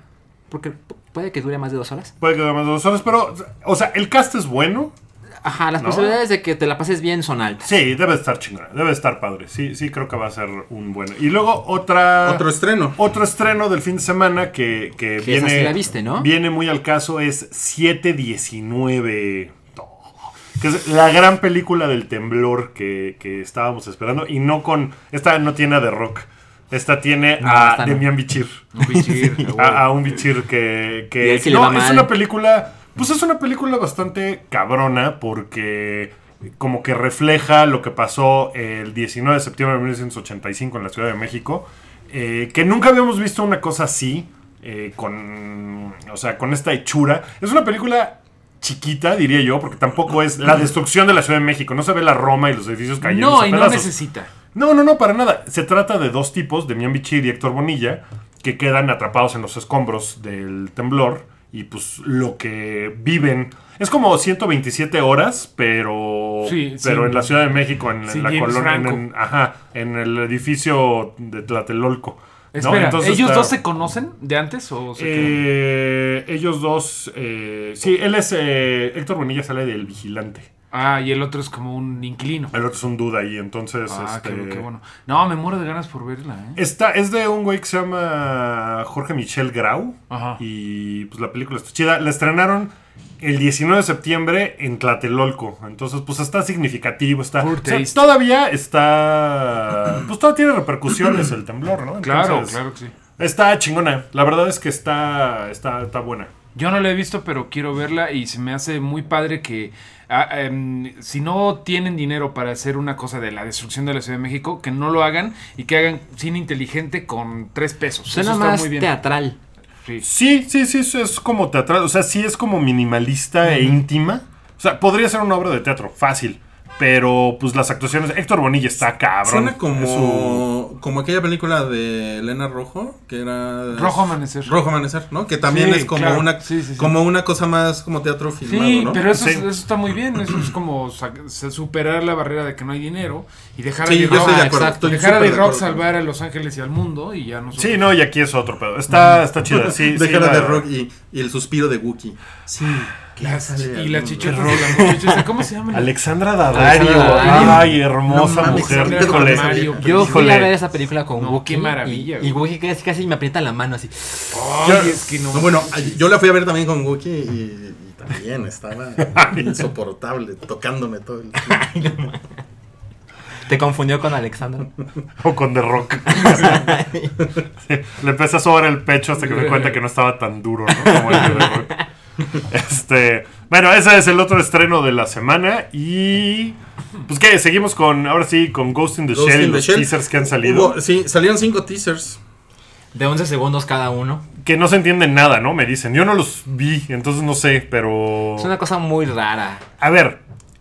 porque pu- puede que dure más de dos horas. Puede que dure más de dos horas, pero. O sea, el cast es bueno. Ajá, las ¿No? posibilidades de que te la pases bien son altas. Sí, debe estar chingona, debe estar padre. Sí, sí, creo que va a ser un bueno. Y luego otra. Otro estreno. Otro estreno del fin de semana que, que Que esa viene, sí la viste, ¿no? viene muy al caso es 719. Que es la gran película del temblor que, que estábamos esperando. Y no con. Esta no tiene a The Rock. Esta tiene No, a esta no. Demian Bichir. Un bichir, a huevo. A, a un Bichir que. Sí no, es mal. una película. Pues es una película bastante cabrona porque. Como que refleja lo que pasó el 19 de septiembre de 1985 en la Ciudad de México. eh, que nunca habíamos visto una cosa así. eh, con. O sea, con esta hechura. Es una película chiquita, diría yo, porque tampoco es la destrucción de la Ciudad de México. No se ve la Roma y los edificios cayendo No, a y no necesita. No, no, no, para nada. Se trata de dos tipos, Demian Bichir y Héctor Bonilla, que quedan atrapados en los escombros del temblor y pues lo que viven. Es como 127 horas, pero, Sí, pero sí. en la Ciudad de México, en, la colonia, en, en- ajá, en el edificio de Tlatelolco. Espera, Entonces ¿ellos dos se conocen de antes o se eh, ellos dos, eh, sí, él es, eh, Héctor Bonilla sale del vigilante. Ah, y el otro es como un inquilino. El otro es un duda ahí, entonces... Ah, este, qué, qué bueno. No, me muero de ganas por verla, ¿eh? Está, es de un güey que se llama Jorge Michel Grau. Ajá. Y pues la película está chida. La estrenaron el 19 de septiembre en Tlatelolco. Entonces, pues está significativo. Está, o sea, todavía está. Pues todavía tiene repercusiones el temblor, ¿no? Claro, Entonces, claro que sí. Está chingona. La verdad es que está, está, está buena. Yo no la he visto, pero quiero verla y se me hace muy padre que ah, em, si no tienen dinero para hacer una cosa de la destrucción de la Ciudad de México, que no lo hagan y que hagan cine inteligente con tres pesos. Suena Eso está más muy bien. teatral. Sí. Sí, sí, sí, eso es como teatral. O sea, sí es como minimalista e íntima. O sea, podría ser una obra de teatro, fácil. Pero, pues las actuaciones. Héctor Bonilla está cabrón. Suena Es su- como, como aquella película de Elena Rojo, que era... Rojo Amanecer. Rojo Amanecer, ¿no? Que también Sí, es como claro. una Sí, sí, sí. como una cosa más como teatro filmado, Sí, ¿no? pero eso, Sí. es- eso está muy bien. Eso es como superar la barrera de que no hay dinero y dejar a D-Rock- de Ah, exacto. dejar a de acuerdo. salvar a Los Ángeles y al mundo y ya no Sí, no, y aquí es otro pedo. Está, está chida. Sí, sí, Dejar a The Rock y, y el suspiro de Wookiee. Sí. Las- y la muchacha. ¿Cómo se llama? Alexandra Daddario. Ay, hermosa No mujer. Híjole. Yo fui a ver esa película con No, Wookiee. qué maravilla, Y, y Wookiee casi, casi me aprieta la mano así. Ay, es que no. No, bueno, yo la fui a ver también con Wookiee y, y también estaba insoportable, tocándome todo el tiempo. Te confundió con Alexandra. O con The Rock. Sí, Le empecé a sobar el pecho hasta que me di cuenta que no estaba tan duro, ¿no? Como el de The Rock. Este. Bueno, ese es el otro estreno de la semana. Y. Pues que seguimos con. Ahora sí, con Ghost in the Ghost Shell y in the los Shell. teasers que han salido. Hubo- sí, salieron cinco teasers. De 11 segundos cada uno. Que no se entiende nada, ¿no? Me dicen. Yo no los vi, entonces no sé, pero. Es una cosa muy rara. A ver,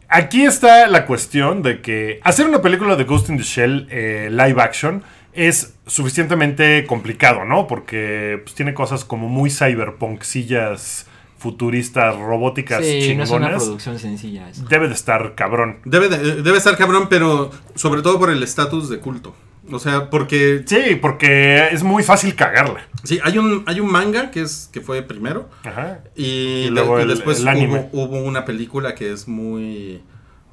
aquí está la cuestión de que hacer una película de Ghost in the Shell eh, live action es suficientemente complicado, ¿no? Porque pues, tiene cosas como muy cyberpunkcillas, futuristas, robóticas, Sí, no es una producción sencilla. eso. Debe de estar cabrón. Debe, de- debe estar cabrón, pero sobre todo por el estatus de culto. O sea, porque Sí, porque es muy fácil cagarla. sí, hay un, hay un manga que es que fue primero. Ajá. Y, Y de- después el anime. Hubo, hubo una película que es muy.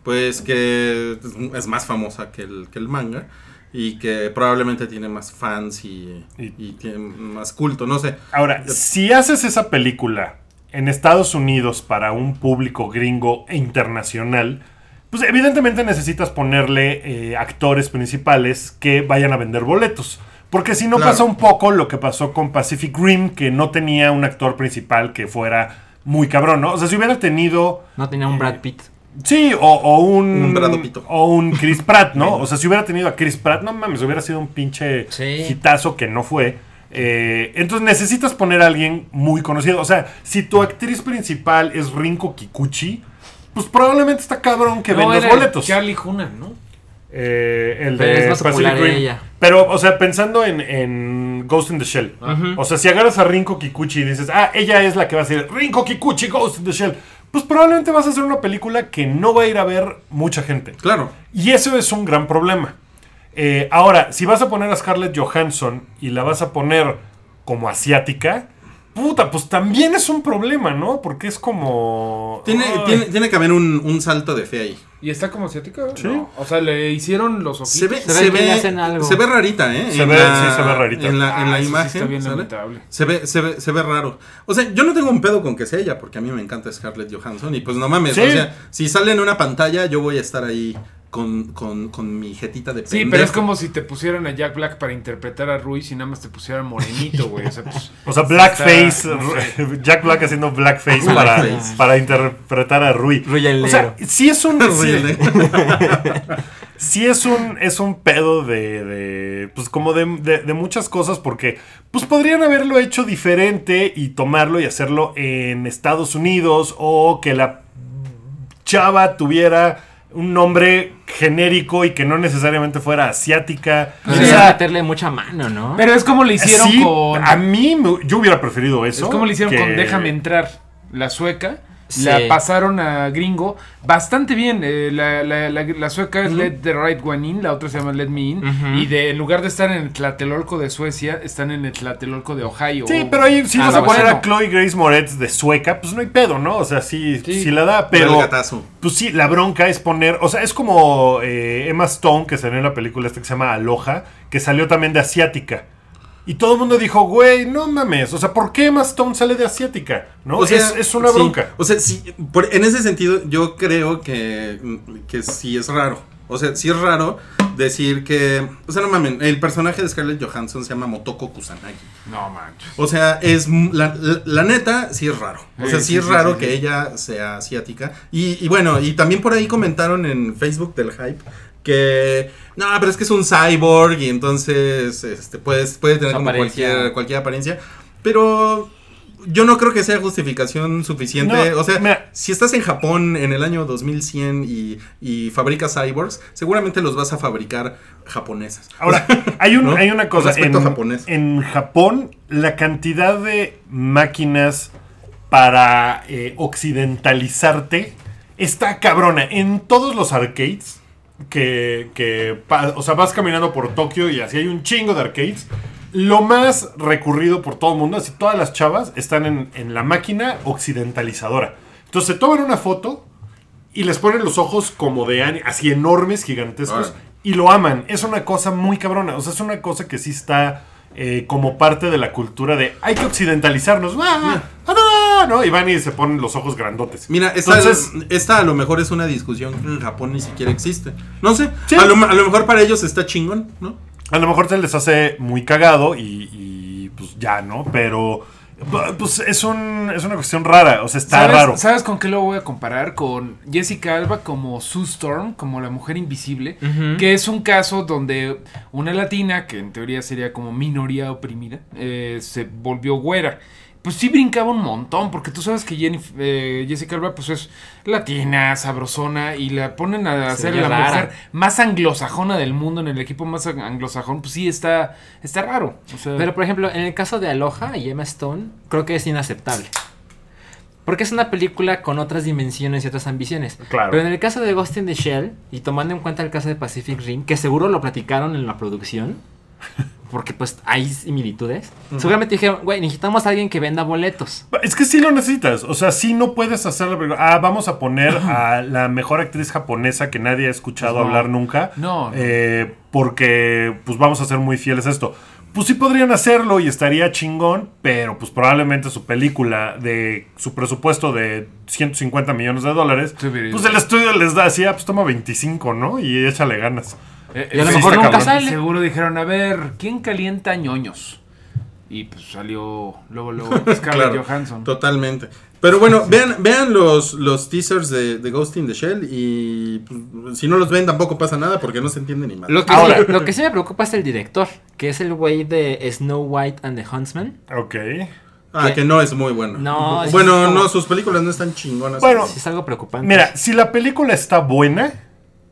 Pues que es- es más famosa que el, que el manga. Y que probablemente tiene más fans y, Y- y tiene más culto, no sé. Ahora, si haces esa película en Estados Unidos para un público gringo e internacional, pues evidentemente necesitas ponerle eh, actores principales que vayan a vender boletos. Porque si no Claro. pasa un poco lo que pasó con Pacific Rim, que no tenía un actor principal que fuera muy cabrón, ¿no? O sea, si hubiera tenido... No tenía un Brad Pitt. Sí, o, o un... Un. O un Chris Pratt, ¿no? o sea, si hubiera tenido a Chris Pratt, no mames, hubiera sido un pinche Sí. hitazo que no fue. Eh, entonces necesitas poner a alguien muy conocido. O sea, si tu actriz principal es Rinko Kikuchi, pues probablemente está cabrón que No, el boletos. Charlie Hunnam, ¿no? Eh, el Pero de es más Pacific popular Rim. ella. Pero, o sea, pensando en, en Ghost in the Shell. O sea, si agarras a Rinko Kikuchi y dices, ah, ella es la que va a ser Rinko Kikuchi, Ghost in the Shell. Pues probablemente vas a hacer una película que no va a ir a ver mucha gente. Claro. Y eso es un gran problema. Eh, ahora, si vas a poner a Scarlett Johansson y la vas a poner como asiática, puta, pues también es un problema, ¿no? Porque es como... Tiene, tiene, tiene que haber un, un salto de fe ahí. ¿Y está como asiática? Sí. No. O sea, le hicieron los ojitos. Se ve, Se se, ve hacen algo. se ve rarita, ¿eh? Se En ve- sí, se ve rarita. En la, en Ah, la eso sí imagen. está bien. Se ve, se, ve, se ve raro. O sea, yo no tengo un pedo con que sea ella, porque a mí me encanta Scarlett Johansson. Y pues no mames, Sí. o sea, si sale en una pantalla, yo voy a estar ahí con, con, con mi jetita de Sí, pendejo. pero es como si te pusieran a Jack Black para interpretar a Ruiz y nada más te pusieran morenito, güey. O sea, pues, O sea, blackface. Jack Black haciendo blackface, para, Blackface. para interpretar a Rui. Rui el O sea, sí es un... sí- sí es un, es un pedo de, de, pues como de, de- de muchas cosas porque pues podrían haberlo hecho diferente y tomarlo y hacerlo en Estados Unidos o que la chava tuviera un nombre genérico y que no necesariamente fuera asiática. Pues O sí, sea, meterle mucha mano, ¿no? pero es como le hicieron sí, con. a mí me- yo hubiera preferido eso. Es como le hicieron que- con Déjame entrar, la sueca. Sí. La pasaron a gringo bastante bien. eh, la, la- la- la sueca es Let the Right One In, la otra se llama Let Me In. Y de, en lugar de estar en el Tlatelolco de Suecia, están en el Tlatelolco de Ohio. Sí, pero ahí si Ah, vas a no, poner a Chloe Grace Moretz de sueca, pues no hay pedo, ¿no? O sea, sí, sí, Sí. la da, Pero. Pues sí, la bronca es poner, o sea, es como eh, Emma Stone que salió en la película esta que se llama Aloha, que salió también de asiática. Y todo el mundo dijo, güey, no mames, o sea, ¿por qué Emma Stone sale de asiática? ¿No? O sea, es, es una sí. bronca. O sea, sí, por- en ese sentido, yo creo que, que sí es raro. O sea, sí es raro decir que. O sea, no mamen, el personaje de Scarlett Johansson se llama Motoko Kusanagi. No manches. O sea, es la, la- la neta, sí es raro. O sea, Sí, sí, sí, es raro sí, que ella sea asiática. Y, y bueno, y también por ahí comentaron en Facebook del hype que no, pero es que es un cyborg y entonces este puedes, puede tener como cualquier, cualquier apariencia. Pero yo no creo que sea justificación suficiente. No, o sea, mira. si estás en Japón en el año 2100 y, y fabricas cyborgs, seguramente los vas a fabricar japonesas. Ahora, hay, un, ¿no? hay una cosa. En, a japonés. en Japón, la cantidad de máquinas para eh, occidentalizarte está cabrona. En todos los arcades, que, que o sea, vas caminando por Tokio y así hay un chingo de arcades. Lo más recurrido por todo el mundo, así todas las chavas están en, en la máquina occidentalizadora. Entonces se toman una foto y les ponen los ojos como de así enormes, gigantescos, y lo aman. Es una cosa muy cabrona. O sea, es una cosa que sí está eh, como parte de la cultura de hay que occidentalizarnos. ¡Ah! ¡Ah, no! ¿no? Y van y se ponen los ojos grandotes. Mira, esta, Entonces, esta a lo mejor es una discusión que en Japón ni siquiera existe. No sé, Sí. a, lo, a lo mejor para ellos está chingón, ¿no? a lo mejor se les hace muy cagado y, y, pues ya, ¿no? Pero pues es, un, es una cuestión rara. O sea, está ¿Sabes, raro. ¿Sabes con qué lo voy a comparar? Con Jessica Alba como Sue Storm, como la mujer invisible, que es un caso donde una latina, que en teoría sería como minoría oprimida, eh, se volvió güera. Pues sí brincaba un montón, porque tú sabes que eh, Jessica Alba pues es latina, sabrosona, y la ponen a hacer la rara. mujer más anglosajona del mundo, en el equipo más anglosajón, pues sí está, está raro. O sea, Pero por ejemplo, en el caso de Aloha y Emma Stone, creo que es inaceptable. Porque es una película con otras dimensiones y otras ambiciones. Claro. Pero en el caso de Ghost in the Shell, y tomando en cuenta el caso de Pacific Rim, que seguro lo platicaron en la producción, porque pues hay similitudes, seguramente dijeron, güey, necesitamos a alguien que venda boletos. Es que sí lo necesitas. O sea, sí no puedes hacer la película. Ah, vamos a poner a la mejor actriz japonesa que nadie ha escuchado Pues no. hablar nunca. No, eh, porque, pues vamos a ser muy fieles a esto. Pues sí podrían hacerlo y estaría chingón, pero pues probablemente su película de su presupuesto de 150 millones de dólares, Sí, pues el estudio les da así, ah, pues toma 25, ¿no? Y échale ganas. Eh, Y a lo mejor nunca cabrón. sale. Seguro dijeron, a ver, ¿quién calienta ñoños? Y pues salió luego, luego Scarlett Claro, Johansson. Totalmente. Pero bueno, vean, vean los, los teasers de, de Ghost in the Shell y pues, si no los ven tampoco pasa nada porque no se entiende ni más. Lo que, Ahora- sí, lo que sí me preocupa es el director, que es el güey de Snow White and the Huntsman. Ok. Ah, ¿Qué? que no es muy bueno. No, bueno, no, sus películas no están chingonas. Bueno, Sí es algo preocupante. Mira, si la película está buena,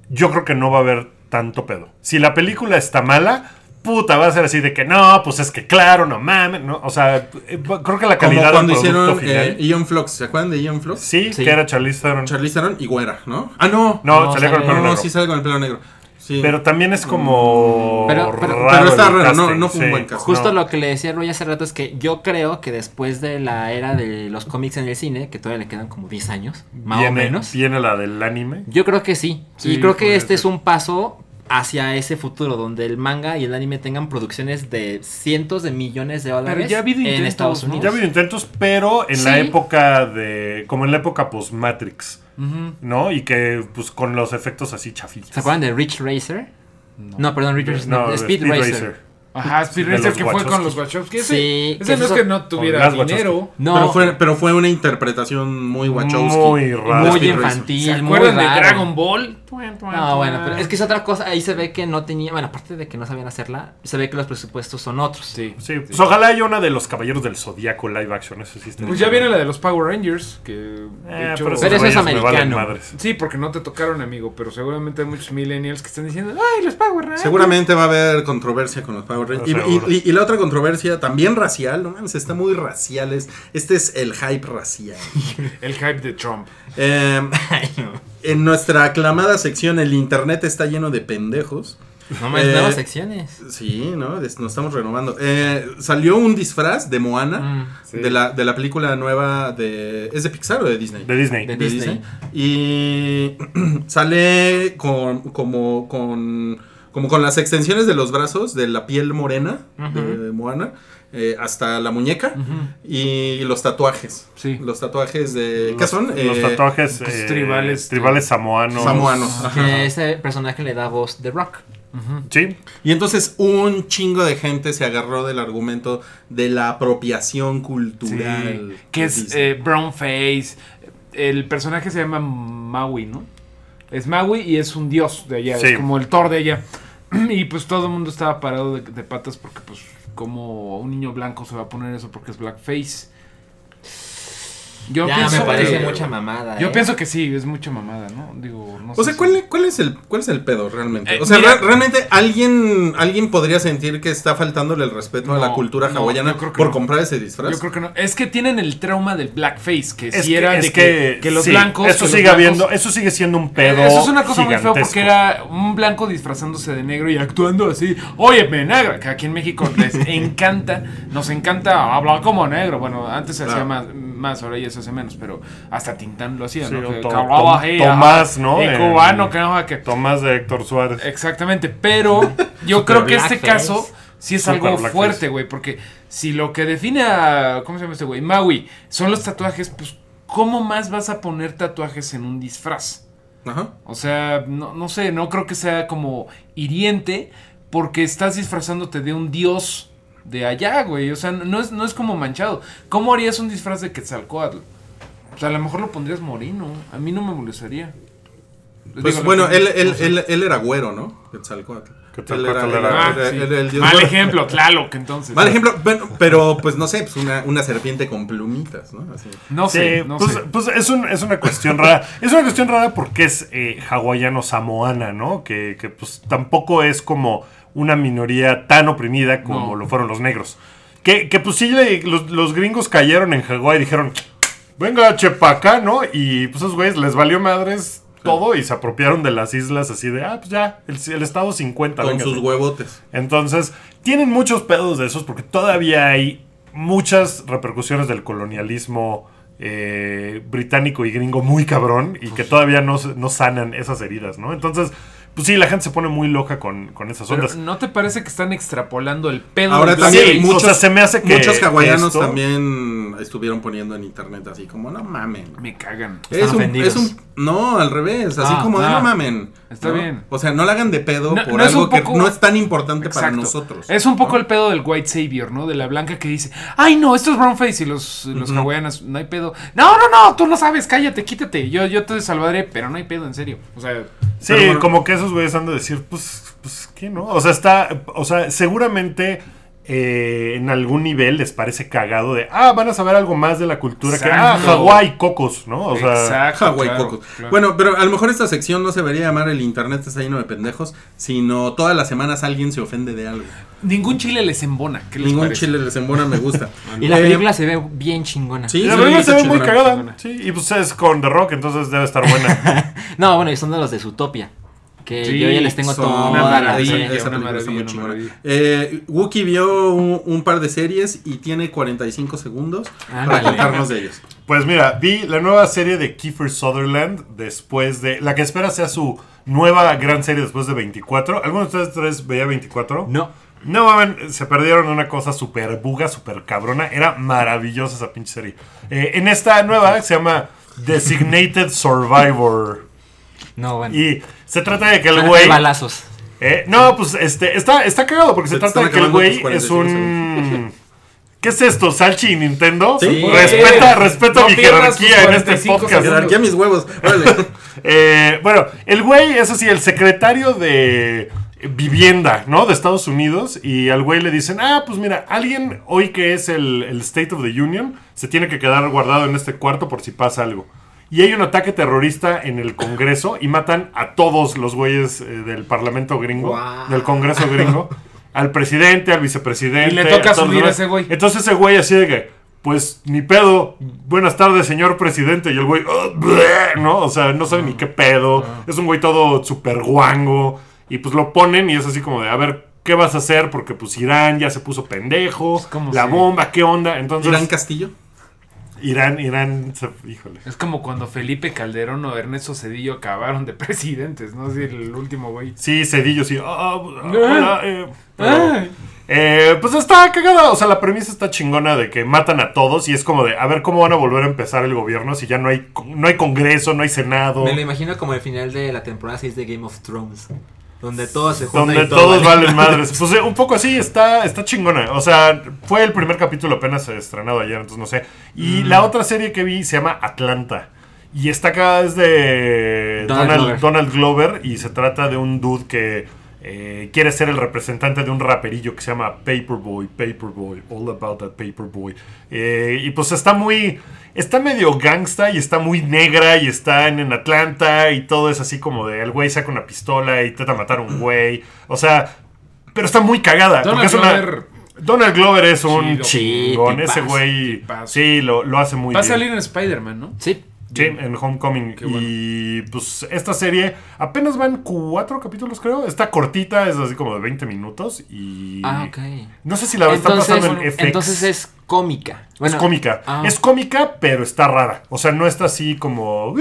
yo creo que no va a haber tanto pedo. Si la película está mala, puta, va a ser así de que no, pues es que claro, no mames, ¿no? O sea, eh, creo que la Como calidad cuando del producto hicieron final. eh, Ian Flux, ¿se acuerdan de Ian Flux? sí, Sí. que era Charlize Theron. Charlize Theron y güera, ¿no? Ah, no. no, No, salía con el pelo no, negro. sí sale con el pelo negro. Sí. Pero también es como. Pero- pero- raro pero está raro, no- casting, no fue un buen casting. Justo No. lo que le decía Roy hace rato es que yo creo que después de la era de los cómics en el cine, que todavía le quedan como 10 años, más o Viene- menos, Viene la del anime. yo creo que sí. Sí, y creo que este es un paso hacia ese futuro donde el manga y el anime tengan producciones de cientos de millones de dólares ya ha habido en intentos, Estados ¿no? Unidos. Ya ha habido intentos, pero en la época de. Como en la época post-Matrix, ¿no? Y que, pues, con los efectos así chafitos. ¿Se acuerdan de Rich Racer? No, perdón, Rich Racer, no, No, de Speed, Racer. Ajá, Speed De Racer los que fue con los Wachowski. Ese, Sí, ese que no es que no tuviera dinero. No, pero, fue, pero fue una interpretación muy Wachowski. Muy rara. muy infantil, ¿Se muy acuerdan de raro. Dragon Ball? No, bueno, pero es que es otra cosa. Ahí se ve que no tenía. Bueno, aparte de que no sabían hacerla, se ve que los presupuestos son otros. Sí. Sí, pues ojalá haya una de los Caballeros del Zodíaco live action. Eso sí está Pues ya viene la de los Power Rangers, que de Eh, hecho- pero, Pero eso es americano. Sí, porque no te tocaron, amigo, pero seguramente hay muchos millennials que están diciendo, ay, los Power Rangers. Seguramente va a haber controversia con los Power Rangers. Y, Seguro. y- y- y la otra controversia, también racial, no mames, está muy racial. es- este es el hype racial. El hype de Trump. Eh, en nuestra aclamada sección, el internet está lleno de pendejos. No más Eh, nuevas secciones. Sí, ¿no? Des- Nos estamos renovando. Eh, salió un disfraz de Moana, Mm, Sí. de, la, de la película nueva de... ¿Es de Pixar o de Disney? De Disney. De de Disney. Y sale con, como, con, como con las extensiones de los brazos de la piel morena de. Moana. eh, hasta la muñeca y los tatuajes. Sí. Los tatuajes de... ¿Qué son? Los Eh, tatuajes pues, eh, tribales, tribales samoanos. Samoanos. ajá. Que ese personaje le da voz de Rock. Sí. Y entonces un chingo de gente se agarró del argumento de la apropiación cultural. Sí, que es Disney. eh, Brown Face. El personaje se llama Maui, ¿no? Es Maui y es un dios de allá, Sí. es como el Thor de allá. Y pues todo el mundo estaba parado de, de patas porque pues como un niño blanco se va a poner eso porque es blackface. Yo ya pienso me parece que, mucha mamada. Yo ¿eh? pienso que sí, es mucha mamada, ¿no? Digo, no O sé sea, si- ¿cuál, cuál es el, ¿cuál es el pedo realmente? Eh, o sea, mira- realmente alguien, alguien podría sentir que está faltándole el respeto a la cultura no, hawaiana por no. comprar ese disfraz. Yo creo que no. Es que tienen el trauma del blackface, que Es si que- era es de que, que los sí, blancos. Eso sigue blancos- habiendo, eso sigue siendo un pedo. Eso es una cosa muy feo porque era un blanco disfrazándose de negro y actuando así. Oye, me negra. Que aquí en México les encanta, nos encanta hablar como negro. Bueno, antes se hacía más, más, ahora ya se hace menos, pero hasta Tintán lo hacía, Sí, ¿no? Que, To- Tom- Tomás, ajá, ¿no? Y cubano, que no, que. Tomás de Héctor Suárez. Exactamente, pero yo creo que este caso sí es Super algo fuerte, güey, porque si lo que define a, ¿cómo se llama este güey? Maui, son los tatuajes, pues, ¿cómo más vas a poner tatuajes en un disfraz? Ajá. O sea, no, no sé, no creo que sea como hiriente porque estás disfrazándote de un dios de allá, güey. O sea, no es, no es como manchado. ¿Cómo harías un disfraz de Quetzalcoatl? O sea, a lo mejor lo pondrías moreno. A mí no me molestaría. Pues Digo, bueno, él, él, él, él era güero, ¿no? Quetzalcóatl Él era, era- Ah, era- sí. era el dios Mal güero. ejemplo, Tlaloc, entonces. Mal ejemplo, bueno, pero pues no sé, pues una, una serpiente con plumitas, ¿no? Así. No Sí, sé, no pues, sé. pues es, un- es una cuestión rara. Es una cuestión rara porque es eh, hawaiano-samoana, ¿no? Que, que, pues tampoco es como una minoría tan oprimida como No. lo fueron los negros. Que, que pues sí, los, los gringos cayeron en Hawái y dijeron, venga, chepa acá, ¿no? Y pues esos güeyes les valió madres todo y se apropiaron de las islas así de, ah, pues ya, el, el estado 50. Con véngase". sus huevotes. Entonces, tienen muchos pedos de esos porque todavía hay muchas repercusiones del colonialismo eh, británico y gringo muy cabrón y que todavía no, se- no sanan esas heridas, ¿no? Entonces, pues sí, la gente se pone muy loca con, con esas Pero, ondas. ¿No te parece que están extrapolando el pedo Ahora del también Sí, o sea, se me hace que- muchos hawaianos esto- también estuvieron poniendo en internet así como, no mamen. Me cagan. Es un, ofendidos. es un- no, al revés, así Ah, como de ah. no mamen. Está ¿no? bien. O sea, no la hagan de pedo No- por no algo poco- que no es tan importante para nosotros. Es un poco el pedo del white savior, ¿no? De la blanca que dice, ay no, esto es brown face y los, los hawaianos, no hay pedo. No, no, no, tú no sabes, cállate, quítate. Yo, yo te salvaré, pero no hay pedo, en serio. O sea, Sí, bueno. como que esos güeyes han de decir, pues, pues, ¿qué no? O sea, está, o sea, seguramente eh, en algún nivel les parece cagado de, ah, van a saber algo más de la cultura que, ah, Exacto. Hawái, cocos, ¿no? O sea, exacto. Hawái claro, Cocos. claro. Bueno, pero a lo mejor esta sección no se debería llamar el internet está lleno de pendejos, sino todas las semanas alguien se ofende de algo. Ningún chile les embona. ¿Qué les Ningún parece? chile les embona, me gusta. Y la Eh, película se ve bien chingona. Sí, la se película ve se ve muy cagada. Sí, y pues es con The Rock, entonces debe estar buena. No, bueno, y son de los de Zootopia. Que Sí, yo ya les tengo toda una la maravilla, serie. esa- esa una película está maravilla, muy una chingona. maravilla. Eh, Wookie vio un, un par de series y tiene 45 segundos para Ándale. contarnos de ellos. Pues mira, vi la nueva serie de Kiefer Sutherland después de. La que espera sea su nueva gran serie después de 24. ¿Alguno de ustedes tres veía 24? No. No mamen, se perdieron una cosa súper buga, súper cabrona. Era maravillosa esa pinche serie. Eh, en esta nueva se llama Designated Survivor. No, bueno. Y se trata de que el güey. balazos. Eh, no, pues este, está, está cagado porque se, trata de que el güey es 45 un. ¿Qué es esto? ¿Salchi y Nintendo? Sí. Respeta, respeta No mi jerarquía en este 45 podcast. Jerarquía mis huevos. Eh, bueno, el güey es así, el secretario de vivienda, ¿no? De Estados Unidos. Y al güey le dicen, ah, pues mira, alguien hoy que es el, el State of the Union se tiene que quedar guardado en este cuarto por si pasa algo. Y hay un ataque terrorista en el Congreso y matan a todos los güeyes eh, del Parlamento gringo, del Congreso gringo. Al presidente, al vicepresidente. Y le toca a subir a ese güey. Entonces ese güey así de que, pues ni pedo, buenas tardes señor presidente. Y el güey, "Ah, bleh", ¿no? O sea, no sabe ni qué pedo. Es un güey todo súper guango. Y pues lo ponen y es así como de, a ver, ¿qué vas a hacer? Porque pues Irán ya se puso pendejo. La si- bomba, ¿qué onda? Entonces, Irán, Castillo. Irán, Irán, híjole. Es como cuando Felipe Calderón o Ernesto Cedillo acabaron de presidentes, ¿no? Así el último güey. Sí, Cedillo, sí. "Ah, ah, hola, eh", pero- Ay. Eh, pues está cagada, o sea, la premisa está chingona de que matan a todos y es como de, a ver cómo van a volver a empezar el gobierno si ya no hay, no hay congreso, no hay senado, Me lo imagino como el final de la temporada 6 de Game of Thrones. Donde todos se juntan donde y todos vale. valen madres. Pues eh, un poco así, está, está chingona. O sea, fue el primer capítulo apenas estrenado ayer, entonces no sé. Y la otra serie que vi se llama Atlanta. Y está acá es de Donald Donald, Glover. Donald Glover y se trata de un dude que eh, quiere ser el representante de un raperillo que se llama Paperboy, Paperboy, All About That Paperboy. Eh, y pues está muy... Está medio gangsta y está muy negra y está en, en Atlanta y todo es así como de el güey saca una pistola y intenta matar a un güey. O sea, pero está muy cagada. Donald porque es una- Glover- Donald Glover es un Chido. chingón. Ese güey, tipazo. sí, lo, lo hace muy Va a bien. salir en Spider-Man, ¿no? Sí. Sí, en Homecoming. Qué bueno. Y pues esta serie apenas van cuatro capítulos, creo. Está cortita, es así como de 20 minutos. Y. Ah, ok. No sé si la está Entonces, pasando en FX. entonces es cómica. Bueno, es cómica. ah. Es cómica, pero está rara. O sea, no está así como.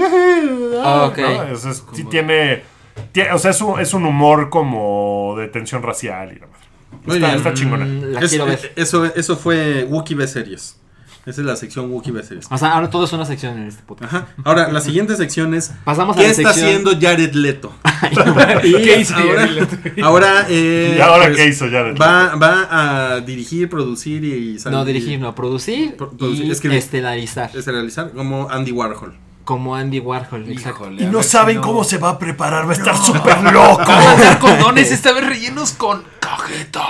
Ah, ok. ¿no? Es- es- sí tiene, tie- O sea, es un, es un humor como de tensión racial y la madre. Muy está, bien. está chingona. Mm, La Es- quiero eh, ver. eso, eso fue Wookiee B Series. Esa es la sección Wookiee B Series. O sea, ahora todo es una sección en este podcast. Ajá. Ahora, la siguiente sección es Pasamos a ¿Qué la está sección- haciendo Jared Leto? ¿Qué hizo ahora, Jared Leto? ahora, eh, ¿Y ahora pues, qué hizo Jared? Va, va a dirigir, producir y salir- No dirigir, no, producir Pro- producir, y escribir. estelarizar. Es realizar como Andy Warhol. Como Andy Warhol, exacto. Híjole, a ver si no- se va a preparar, va a estar súper loco. Vamos a hacer condones esta vez rellenos con cajeta.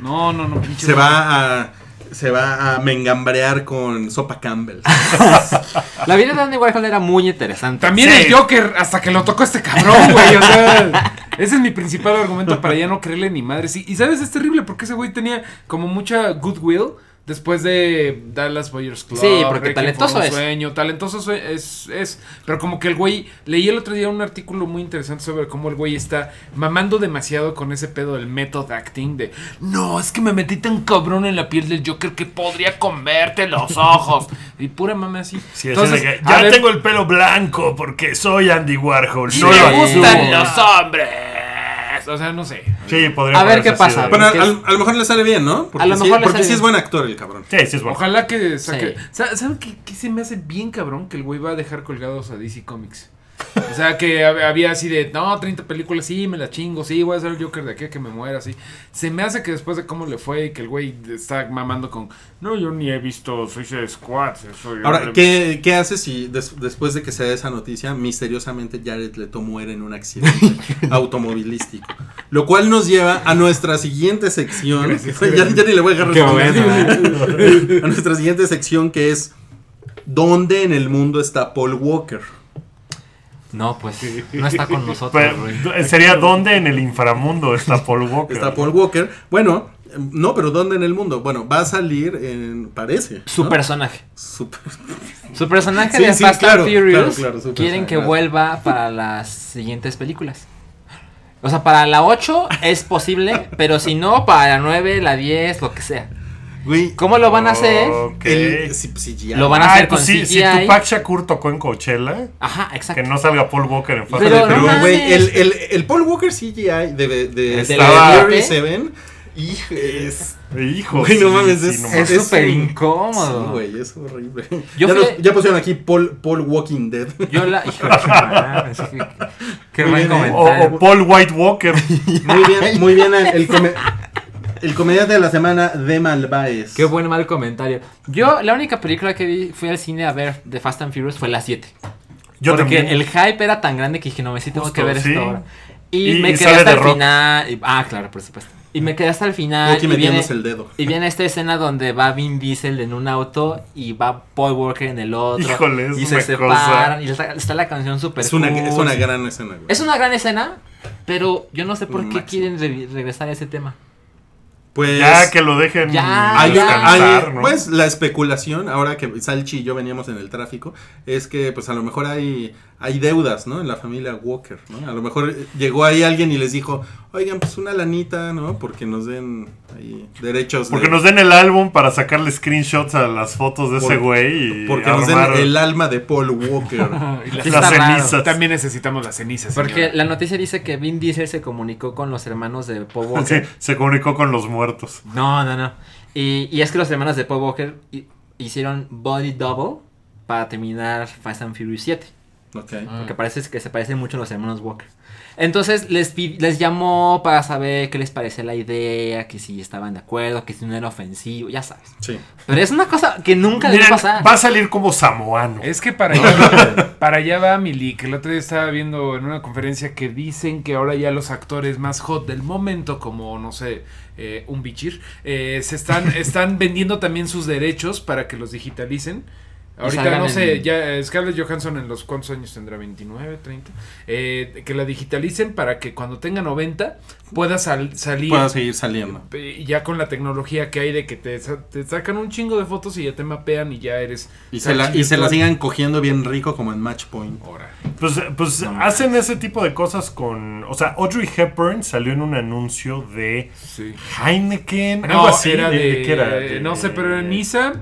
No, no, no, pinche. Se va a se va a mengambrear con Sopa Campbell. La vida de Andy Warhol era muy interesante. También Sí. el Joker, hasta que lo tocó este cabrón, güey. O sea, ese es mi principal argumento para ya no creerle ni madre. Sí, y sabes, es terrible porque ese güey tenía como mucha goodwill después de Dallas Boyers Club. Sí, porque talentoso es. Sueño, talentoso es, es. Pero como que el güey. Leí el otro día un artículo muy interesante sobre cómo el güey está mamando demasiado con ese pedo del method acting. De no, es que me metí tan cabrón en la piel del Joker que podría comerte los ojos. y pura mame así. Sí, de que, ya tengo el pelo blanco porque soy Andy Warhol. Y no me lo gustan los hombres. O sea, no sé. Sí, podría A ver qué pasa. Pero a lo mejor le sale bien, ¿no? Porque, A lo sí, mejor le porque sale sí es buen actor el cabrón. Sí, sí es bueno. Ojalá que saque. Sí. Sa- ¿Saben qué, qué se me hace bien cabrón? Que el güey va a dejar colgados a DC Comics. O sea, que hab- había así de, no, 30 películas, sí, me la chingo, sí, voy a ser el Joker de aquí que me muera, sí. Se me hace que después de cómo le fue y que el güey está mamando con, no, yo ni he visto Suicide Squad. Ahora, ¿qué, qué hace si des- después de que se dé esa noticia, misteriosamente Jared Leto muere en un accidente automovilístico? Lo cual nos lleva a nuestra siguiente sección. ya, ya ni le voy a dejar Qué responder. a nuestra siguiente sección que es ¿Dónde en el mundo está Paul Walker? No, pues no está con nosotros, Pero, sería donde en el inframundo está Paul Walker. Está Paul Walker. Bueno, no, pero ¿dónde en el mundo? Bueno, va a salir en. Parece. Su ¿no? personaje. Su- Su personaje Sí, de sí, Fast claro, and Furious claro, claro, su quieren que claro. vuelva para las siguientes películas. O sea, para la 8 es posible, pero si no, para la 9, la 10, lo que sea. Güey, ¿Cómo lo van a hacer? Ok. el- ya. Lo van a Ay, hacer pues con sí, si CGI. Tupac Shakur tocó en Coachella, Ajá, que exacto. no salga Paul Walker en Fast Pero and no Pero, Furious. güey, el, el, el Paul Walker CGI de, de, de, Estaba- de 7, hijo, es... Hijo, Güey, no sí, mames, sí, es- no súper incómodo. Sí, güey, es horrible. Yo ya, fui- nos- ya pusieron aquí Paul, Paul Walking Dead. Yo la. Hijo de que- Qué Muy buen bien, ¿eh? O, comentario. o Paul White Walker. Muy bien, muy bien. El, el, come- el comediante de la semana de Malváez. Qué buen mal comentario. Yo, la única película que vi, fui al cine a ver de Fast and Furious fue la 7. Yo porque también. el hype era tan grande que dije, no, me sí tengo Justo, que ver sí. esto ahora. Y, Y- me y quedé hasta el Rock. final. y- ah, claro, por supuesto. Y me quedé hasta el final. Y, viene, el dedo. y viene esta escena donde va Vin Diesel en un auto y va Paul Walker en el otro. Híjole, es y se separan. Y está, está la canción super Es una, cool. es una gran escena, güey. Es una gran escena, pero yo no sé por qué Máximo. quieren re- regresar a ese tema. Pues. Ya que lo dejen Ya, Hay. Pues la especulación, ahora que Salchi y yo veníamos en el tráfico, es que pues a lo mejor hay, hay deudas, ¿no? En la familia Walker, ¿no? A lo mejor llegó ahí alguien y les dijo, oigan, pues una lanita, ¿no? Porque nos den ahí derechos. Porque de- nos den el álbum para sacarle screenshots a las fotos de ese güey y Porque nos den el alma de Paul Walker. Y la- Sí las raro. cenizas. También necesitamos las cenizas. Porque señora. la noticia dice que Vin Diesel se comunicó con los hermanos de Paul Sí, Walker. se comunicó con los muertos. No, no, no. Y, y es que los hermanos de Paul Walker hi- hicieron Body Double para terminar Fast and Furious 7. Ok. Porque parece que se parecen mucho los hermanos Walker. Entonces les, les llamó para saber qué les parecía la idea, que si estaban de acuerdo, que si no era ofensivo, ya sabes. Sí. Pero es una cosa que nunca debe Miren, pasar. va a salir como samoano. Es que para allá, para allá va Milik. El otro día estaba viendo en una conferencia que dicen que ahora ya los actores más hot del momento, como no sé, eh, un bichir, eh, se están, están vendiendo también sus derechos para que los digitalicen. Ahorita no sé, en- ya eh, Scarlett Johansson en los cuántos años tendrá, 29, 30, eh, que la digitalicen para que cuando tenga 90 pueda sal- salir Puedo seguir saliendo. y ya con la tecnología que hay de que te, te sacan un chingo de fotos y ya te mapean y ya eres Y se, la, y se la sigan cogiendo bien rico como en Match Point. Ahora. Pues, pues hacen ese tipo de cosas con. O sea, Audrey Hepburn salió en un anuncio de Sí. Heineken. No, algo así. era ¿de- de, qué era? De- no sé, pero era en Niza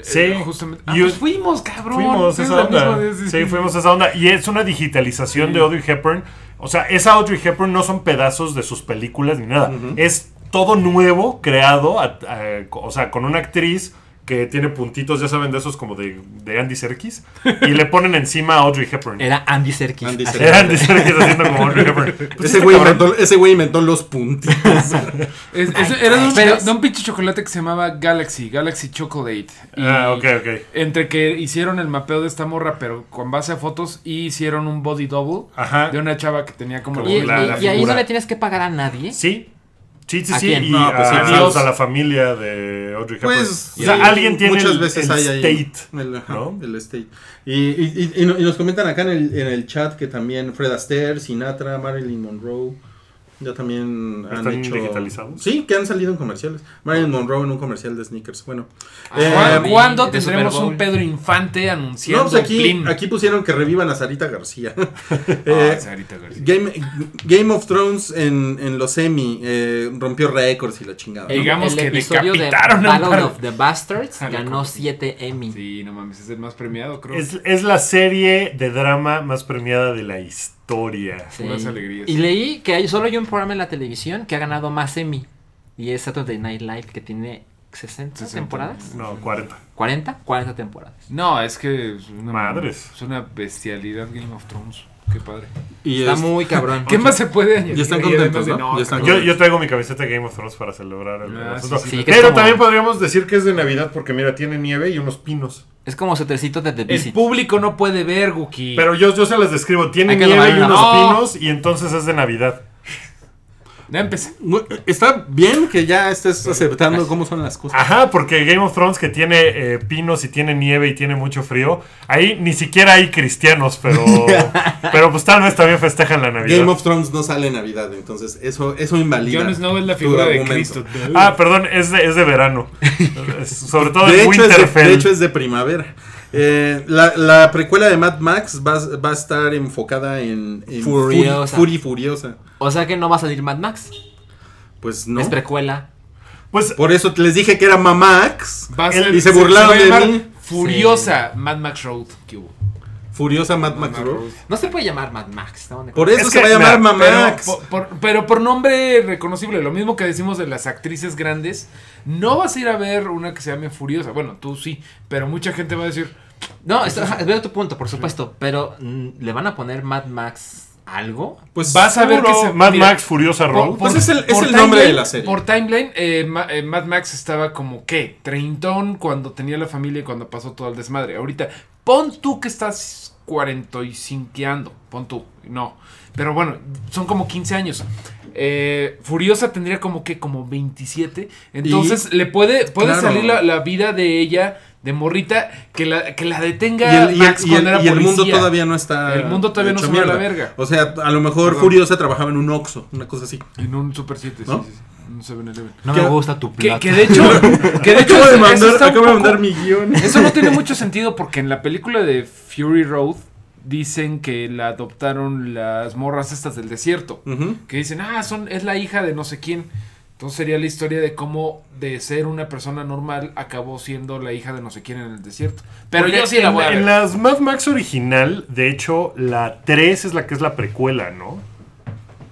eh, Sí. justamente. Y Ah, pues fuimos, cabrón. Fuimos Es esa onda. misma Sí, fuimos esa onda. Y es una digitalización Sí. de Audrey Hepburn. O sea, esa Audrey Hepburn no son pedazos de sus películas ni nada. Es todo nuevo, creado, a- a- o sea, con una actriz que tiene puntitos, ya saben, de esos como de, de Andy Serkis. Y le ponen encima a Audrey Hepburn. Era Andy Serkis. Andy Así. Serkis. Era Andy Serkis haciendo como Audrey Hepburn. Pues ese, güey inventó, ese güey inventó los puntitos. Es- es- era de un, Pero- de un pinche chocolate que se llamaba Galaxy, Galaxy Chocolate. Y Ah, ok, ok. Entre que hicieron el mapeo de esta morra, pero con base a fotos, y hicieron un body double Ajá. de una chava que tenía como Y, la- y- la y ahí no le tienes que pagar a nadie. Sí. Sí, sí, ¿A sí. quién? Y No, pues sí, a, la familia de Audrey Hepburn. Pues, o sea, sí, alguien tiene muchas el, veces el hay ahí state. el, ajá, ¿no? el state. Y, y- y- y nos comentan acá en el, en el chat que también Fred Astaire, Sinatra, Marilyn Monroe ya también han ¿Están hecho digitalizados? Sí, que han salido en comerciales. Marilyn Monroe en un comercial de sneakers. Bueno, Ah, Eh, ¿Cuándo, tendremos un Pedro Infante anunciando no, pues aquí, aquí pusieron que revivan a Sarita García. Ah, Eh, Sarita García. Game, Game of Thrones en, en los Emmy eh, rompió récords y la chingada. ¿no? El- digamos que episodio de Battle of the Bastards Ah, ganó loco. 7 Emmy. Sí, no mames, es el más premiado, creo. Es, es la serie de drama más premiada de la historia. Sí. Puras alegrías. Y leí que hay, solo hay un programa en la televisión que ha ganado más Emmy. Y es Saturday Night Live que tiene 60, 60. temporadas. No, 40. 40, 40 temporadas. No, es que es una, Madres. Es una bestialidad Game of Thrones. Qué padre. Y Está es- muy cabrón. ¿Qué más se puede añadir? Ya están contentos, de, ¿no? Ya están cabrón? Yo, yo traigo mi camiseta de Game of Thrones para celebrar el Ah, asunto. sí, sí, que es Pero como- también podríamos decir que es de Navidad porque mira, tiene nieve y unos pinos. Es como su tercito de The El Visit. público no puede ver, Guki. Pero yo, yo se las describo. Tiene Hay que nieve y unos pinos y entonces es de Navidad. Ya empecé. Está bien que ya estés aceptando cómo son las cosas. Ajá, porque Game of Thrones que tiene eh, pinos y tiene nieve y tiene mucho frío, ahí ni siquiera hay cristianos, pero pero pues tal vez también festejan la Navidad. Game of Thrones no sale en Navidad, entonces eso, eso invalida. Jon Snow es la figura de. Cristo. Ah, perdón, es de, es de verano. Sobre todo De en hecho, es de, Winterfell. de hecho es de primavera. Eh, la, la precuela de Mad Max va, va a estar enfocada en, en Furiosa. Fury, Fury Furiosa. O sea que no va a salir Mad Max. Pues no. Es precuela. Pues Por eso les dije que era Mamax. Va a ser- y se burlaron de mí. Furiosa Mad Max Road. ¿Qué hubo? Furiosa Mad Max Mad Road. No se puede llamar Mad Max. ¿estamos de Por eso Es se que, va a llamar mira, Mamax. Pero por, pero por nombre reconocible, lo mismo que decimos de las actrices grandes, no vas a ir a ver una que se llame Furiosa. Bueno, tú sí, pero mucha gente va a decir, No, esto- ajá, veo tu punto, por supuesto. Pero mm, ¿le van a poner Mad Max algo? pues vas a ver que se... Mad mira, Max Furiosa Road. Pues es el- es por el nombre de la serie. Por timeline, eh, Ma- eh, Mad Max estaba como, ¿qué? Treintón cuando tenía la familia y cuando pasó todo el desmadre. Ahorita, pon tú que estás 45 pon tú, no. Pero bueno, son como 15 años. Eh, Furiosa tendría como que, como 27. Entonces, le puede, puede Claro. salir la, la vida de ella, de morrita, que la, que la detenga y el- Max y el- cuando era y el mundo todavía no está. El mundo todavía no se la verga. O sea, a lo mejor Perdón. Furiosa trabajaba en un Oxxo, una cosa así. En un Super 7, ¿No? sí, sí, sí. Un 7-Eleven. No ¿Qué- me gusta tu Que, plata. que de hecho, que de hecho Acabo de mandar, acabo de mandar mi guion. Eso no tiene mucho sentido porque en la película de Fury Road dicen que la adoptaron las morras estas del desierto. Que dicen, ah, son, es la hija de no sé quién. Entonces sería la historia de cómo de ser una persona normal acabó siendo la hija de no sé quién en el desierto. Pero Porque yo sí la voy a ver. en las Mad Max original, de hecho, la 3 es la que es la precuela, ¿no?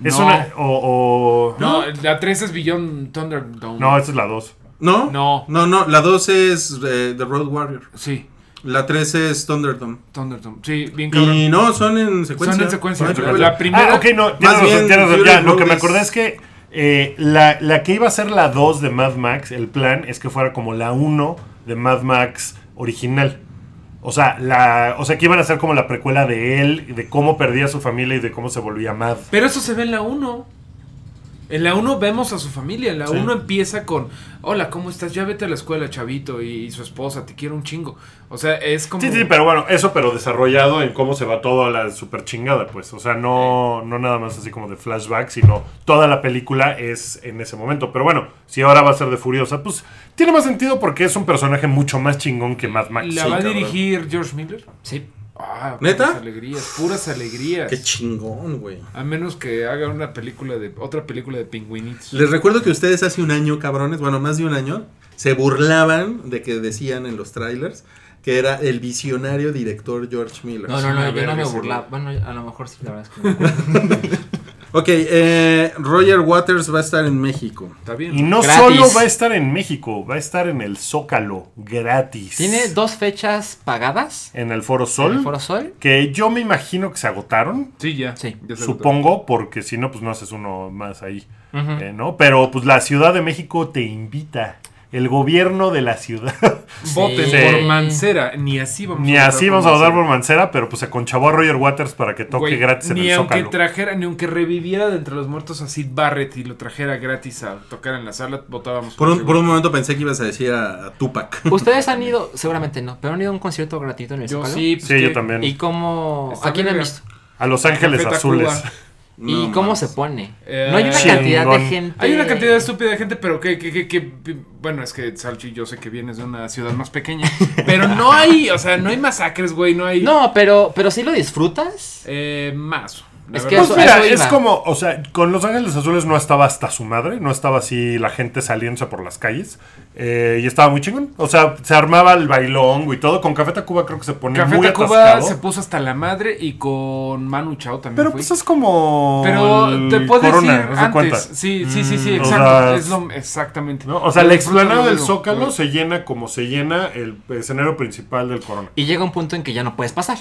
Es No. una. O. o- No, la 3 es Beyond Thunderdome. No, esa es la 2. ¿No? No. No, no, la 2 es eh, The Road Warrior. Sí, La 3 es Thunderdome. Thunderdome. Sí, bien cabrón. Y no, son en secuencia. Son en secuencia. Son en secuencia. La primera. Ah, ok, no, tienes razón, bien, tienes razón, Fury ya, lo que me es- acordé es que eh, la, la que iba a ser la 2 de Mad Max, el plan es que fuera como la 1 de Mad Max original. O sea, la, o sea, que iban a ser como la precuela de él, de cómo perdía a su familia y de cómo se volvía Mad. Pero eso se ve en la 1. En la 1 vemos a su familia. En la Sí. 1 empieza con: Hola, ¿cómo estás? Ya vete a la escuela, chavito. Y, y su esposa, te quiero un chingo. O sea, es como. Sí, sí, pero bueno, eso pero desarrollado en cómo se va todo a la super chingada, pues. O sea, no, no nada más así como de flashback, sino toda la película es en ese momento. Pero bueno, si ahora va a ser de Furiosa, pues tiene más sentido porque es un personaje mucho más chingón que Mad Max. ¿La Sí, va a dirigir George Miller? Sí. Ah, ¿Neta? Puras alegrías, puras alegrías. Qué chingón, güey. A menos que haga una película de. Otra película de pingüinitos. Les recuerdo que ustedes hace un año, cabrones, bueno, más de un año, se burlaban de que decían en los trailers que era el visionario director George Miller. No, no, no, una yo no me burlaba. Bueno, a lo mejor sí, la verdad es que no. Ok, eh, Roger Waters va a estar en México. Está bien. Y no Gratis. solo va a estar en México, va a estar en el Zócalo, gratis. Tiene dos fechas pagadas. En el Foro en Sol, el Foro Sol. que yo me imagino que se agotaron. Sí, ya. Sí. ya se Supongo, porque si no, pues no haces uno más ahí. Eh, ¿no? Pero pues la Ciudad de México te invita. El gobierno de la ciudad. Voten Sí. por Mancera. Ni así vamos Ni a votar así vamos a votar por Mancera, pero pues se conchavó a Roger Waters para que toque Güey, gratis en ni el aunque Zócalo. trajera, ni aunque reviviera de entre los muertos a Sid Barrett y lo trajera gratis a tocar en la sala, votábamos Por un, ese por un momento pensé que ibas a decir a, a Tupac. Ustedes han ido, seguramente no, pero han ido a un concierto gratuito en el Yo Zócalo. sí, pues Sí, que- yo también. ¿Y cómo? ¿A quién han visto? A Los Ángeles Azules. ¿Y No cómo se pone? Eh, no hay una chingón. cantidad de gente. Hay una cantidad estúpida de gente, pero que, que, que, que- bueno, es que Salchi, yo sé que vienes de una ciudad más pequeña, pero no hay, o sea, no hay masacres, güey, no hay No, pero, pero sí lo disfrutas. eh, más. Es que. Pues eso- mira, eso es como, o sea, con Los Ángeles Azules no estaba hasta su madre, no estaba así la gente saliéndose por las calles. eh, y estaba muy chingón. O sea, se armaba el bailongo y todo. Con Café Tacuba creo que se pone Café muy Tacuba atascado. se puso hasta la madre y con Manu Chao también Pero fui. pues es como. Pero te puedo Corona, decir antes. cuenta. Sí, sí, sí, sí, Mm, o exacto. sea, es lo, exactamente. ¿no? O sea, la explanada del Zócalo pero- se llena como se llena el escenario principal del Corona. Y llega un punto en que ya no puedes pasar.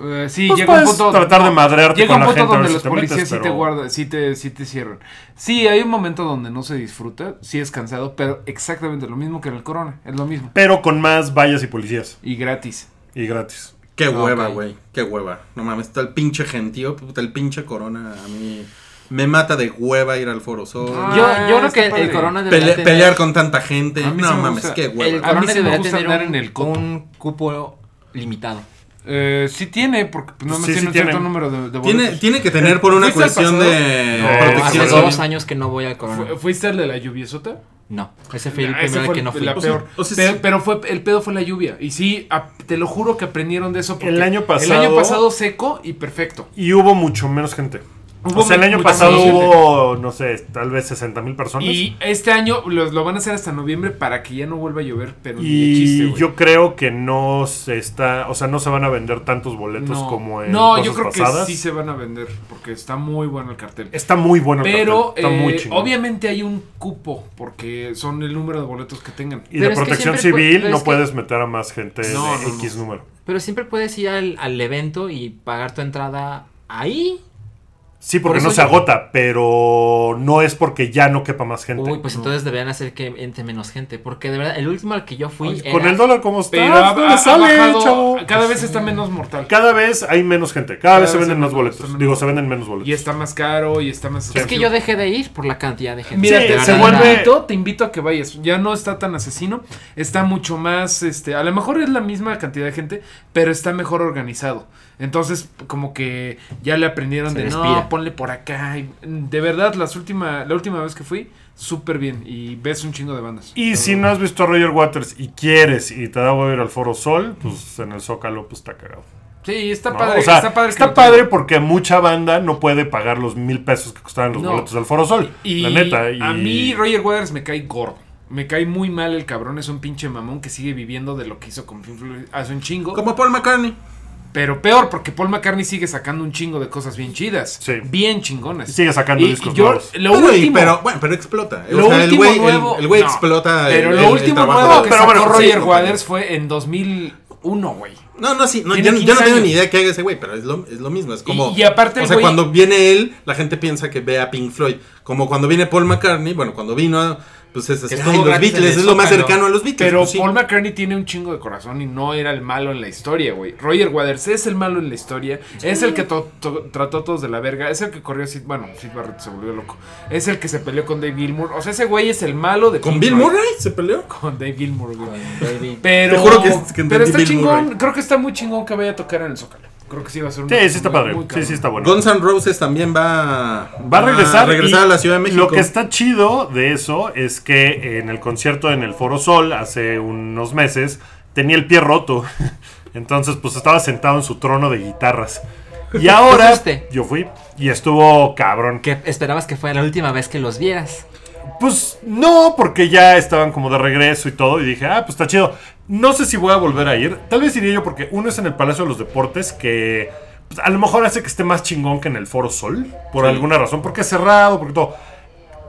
Eh, sí, Pues llega un punto. tratar de madrearte Llega con un la gente donde los policías metes, sí te pero- guardan, sí te, sí te cierran. Sí, hay un momento donde no se disfruta, sí es cansado, pero exactamente lo mismo que en el Corona, es lo mismo. Pero con más vallas y policías. Y gratis. Y gratis. Qué hueva, güey. Qué hueva. No mames, está el pinche gentío, puta, el pinche corona a mí me mata de hueva ir al Foro Sol. Ah, yo, yo creo que padre. el Corona debería Pele- tener- pelear con tanta gente. No mames, gusta. qué El hueva. A Corona debería tener un, en el un cupo limitado. Eh, sí tiene, porque no me Sí, sí tiene un cierto número de, de Tiene, tiene que tener por una ¿Fuiste al cuestión de No, protección. Hace dos años que no voy al Corona. Fu- ¿Fuiste el de la lluviesota? No, ese fue el Ah, fue que no fui. la O sea, peor. o sea, pero, sí. pero fue, el pedo fue la lluvia. Y sí, a- te lo juro que aprendieron de eso. porque El año El pasado- año pasado seco y perfecto. Y hubo mucho menos gente. Hubo o sea, el año pasado hubo, no sé, tal vez 60 mil personas. Y este año lo, lo van a hacer hasta noviembre para que ya no vuelva a llover, pero ni de Y chiste, güey. yo creo que no se está, o sea, no se van a vender tantos boletos no, como en no, cosas yo creo pasadas. que sí se van a vender porque está muy bueno el cartel. Está muy bueno el Pero cartel, está muy eh, chingón. obviamente hay un cupo porque son el número de boletos que tengan. Y Pero de protección civil no que- puedes meter a más gente No, de no, no. X número. Pero siempre puedes ir al, al evento y pagar tu entrada ahí. Sí, porque Por no se yo- agota, pero no es porque ya no quepa más gente. Uy, pues entonces deberían hacer que entre menos gente. Porque de verdad, el último al que yo fui. Con el dólar como está, Pero ha, no ha- le ha sale, bajado, chavo. cada vez está menos mortal. Cada vez hay menos gente, cada, vez se venden menos- boletos. menos Digo, se venden menos boletos. Y está más caro y está más... Es que yo dejé de ir por la cantidad de gente. Mira, Sí, te, se te vuelve- invito, te invito a que vayas. Ya no está tan asesino. Está mucho más, este, a lo mejor es la misma cantidad de gente, pero está mejor organizado. Entonces, como que ya le aprendieron Se de respira. no, ponle por acá. Y, mm, de verdad, las última, la última vez que fui, súper bien. Y ves un chingo de bandas. Y si no has visto a Roger Waters y quieres y te da ir al Foro Sol, pues en el Zócalo pues está cagado. Sí, está ¿no? padre. O sea, está padre. está padre porque mucha banda no puede pagar los mil pesos que costaban los No. boletos del Foro Sol. Y la neta. Y... a mí Roger Waters me cae gordo. Me cae muy mal el cabrón. Es un pinche mamón que sigue viviendo de lo que hizo con Pink Floyd hace un chingo. Como Paul McCartney. Pero peor, porque Paul McCartney sigue sacando un chingo de cosas bien chidas. Sí. Bien chingonas. Y sigue sacando Y- discos y yo- nuevos. Lo último, pero, bueno, pero explota. Lo o sea, el último güey, el- nuevo- el güey no. explota. pero el- lo último nuevo que pero sacó bueno, Roger sí, Waters fue en 2001, güey. No, no, sí, no, yo, yo 15 no tengo ni idea que haga ese güey, pero es lo, es lo mismo. Es como. Y- y aparte O sea, güey- cuando viene él, la gente piensa que ve a Pink Floyd. Como cuando viene Paul McCartney, bueno, cuando vino, pues es "Ay, estuvo los Beatles, es lo más cercano a los Beatles. Pero pues sí. Paul McCartney tiene un chingo de corazón y no era el malo en la historia, güey. Roger Waters es el malo en la historia. Es el que to- to- trató a todos de la verga. Es el que corrió así. Bueno, Sid Barrett se volvió loco. Es el que se peleó con Dave Gilmour. O sea, ese güey es el malo de ¿Con Pink Bill. Murray se peleó? Con Dave Gilmour, güey. Pero, Te juro que es- que pero está Bill chingón. Murray. Creo que está muy chingón que vaya a tocar en el Zócalo. Creo que sí va a ser un Sí, sí está padre. Sí, sí está bueno. Guns N' Roses también va, Va a regresar, regresar y a la Ciudad de México. Lo que está chido de eso es que en el concierto en el Foro Sol hace unos meses tenía el pie roto. Entonces, pues estaba sentado en su trono de guitarras. Y ahora yo fui y estuvo cabrón. Que esperabas que fuera la última vez que los vieras. Pues no, porque ya estaban como de regreso y todo. Y dije, ah, pues está chido. No sé si voy a volver a ir. Tal vez iría yo porque uno es en el Palacio de los Deportes que pues, a lo mejor hace que esté más chingón que en el Foro Sol. Por Sí. alguna razón. Porque es cerrado, porque todo.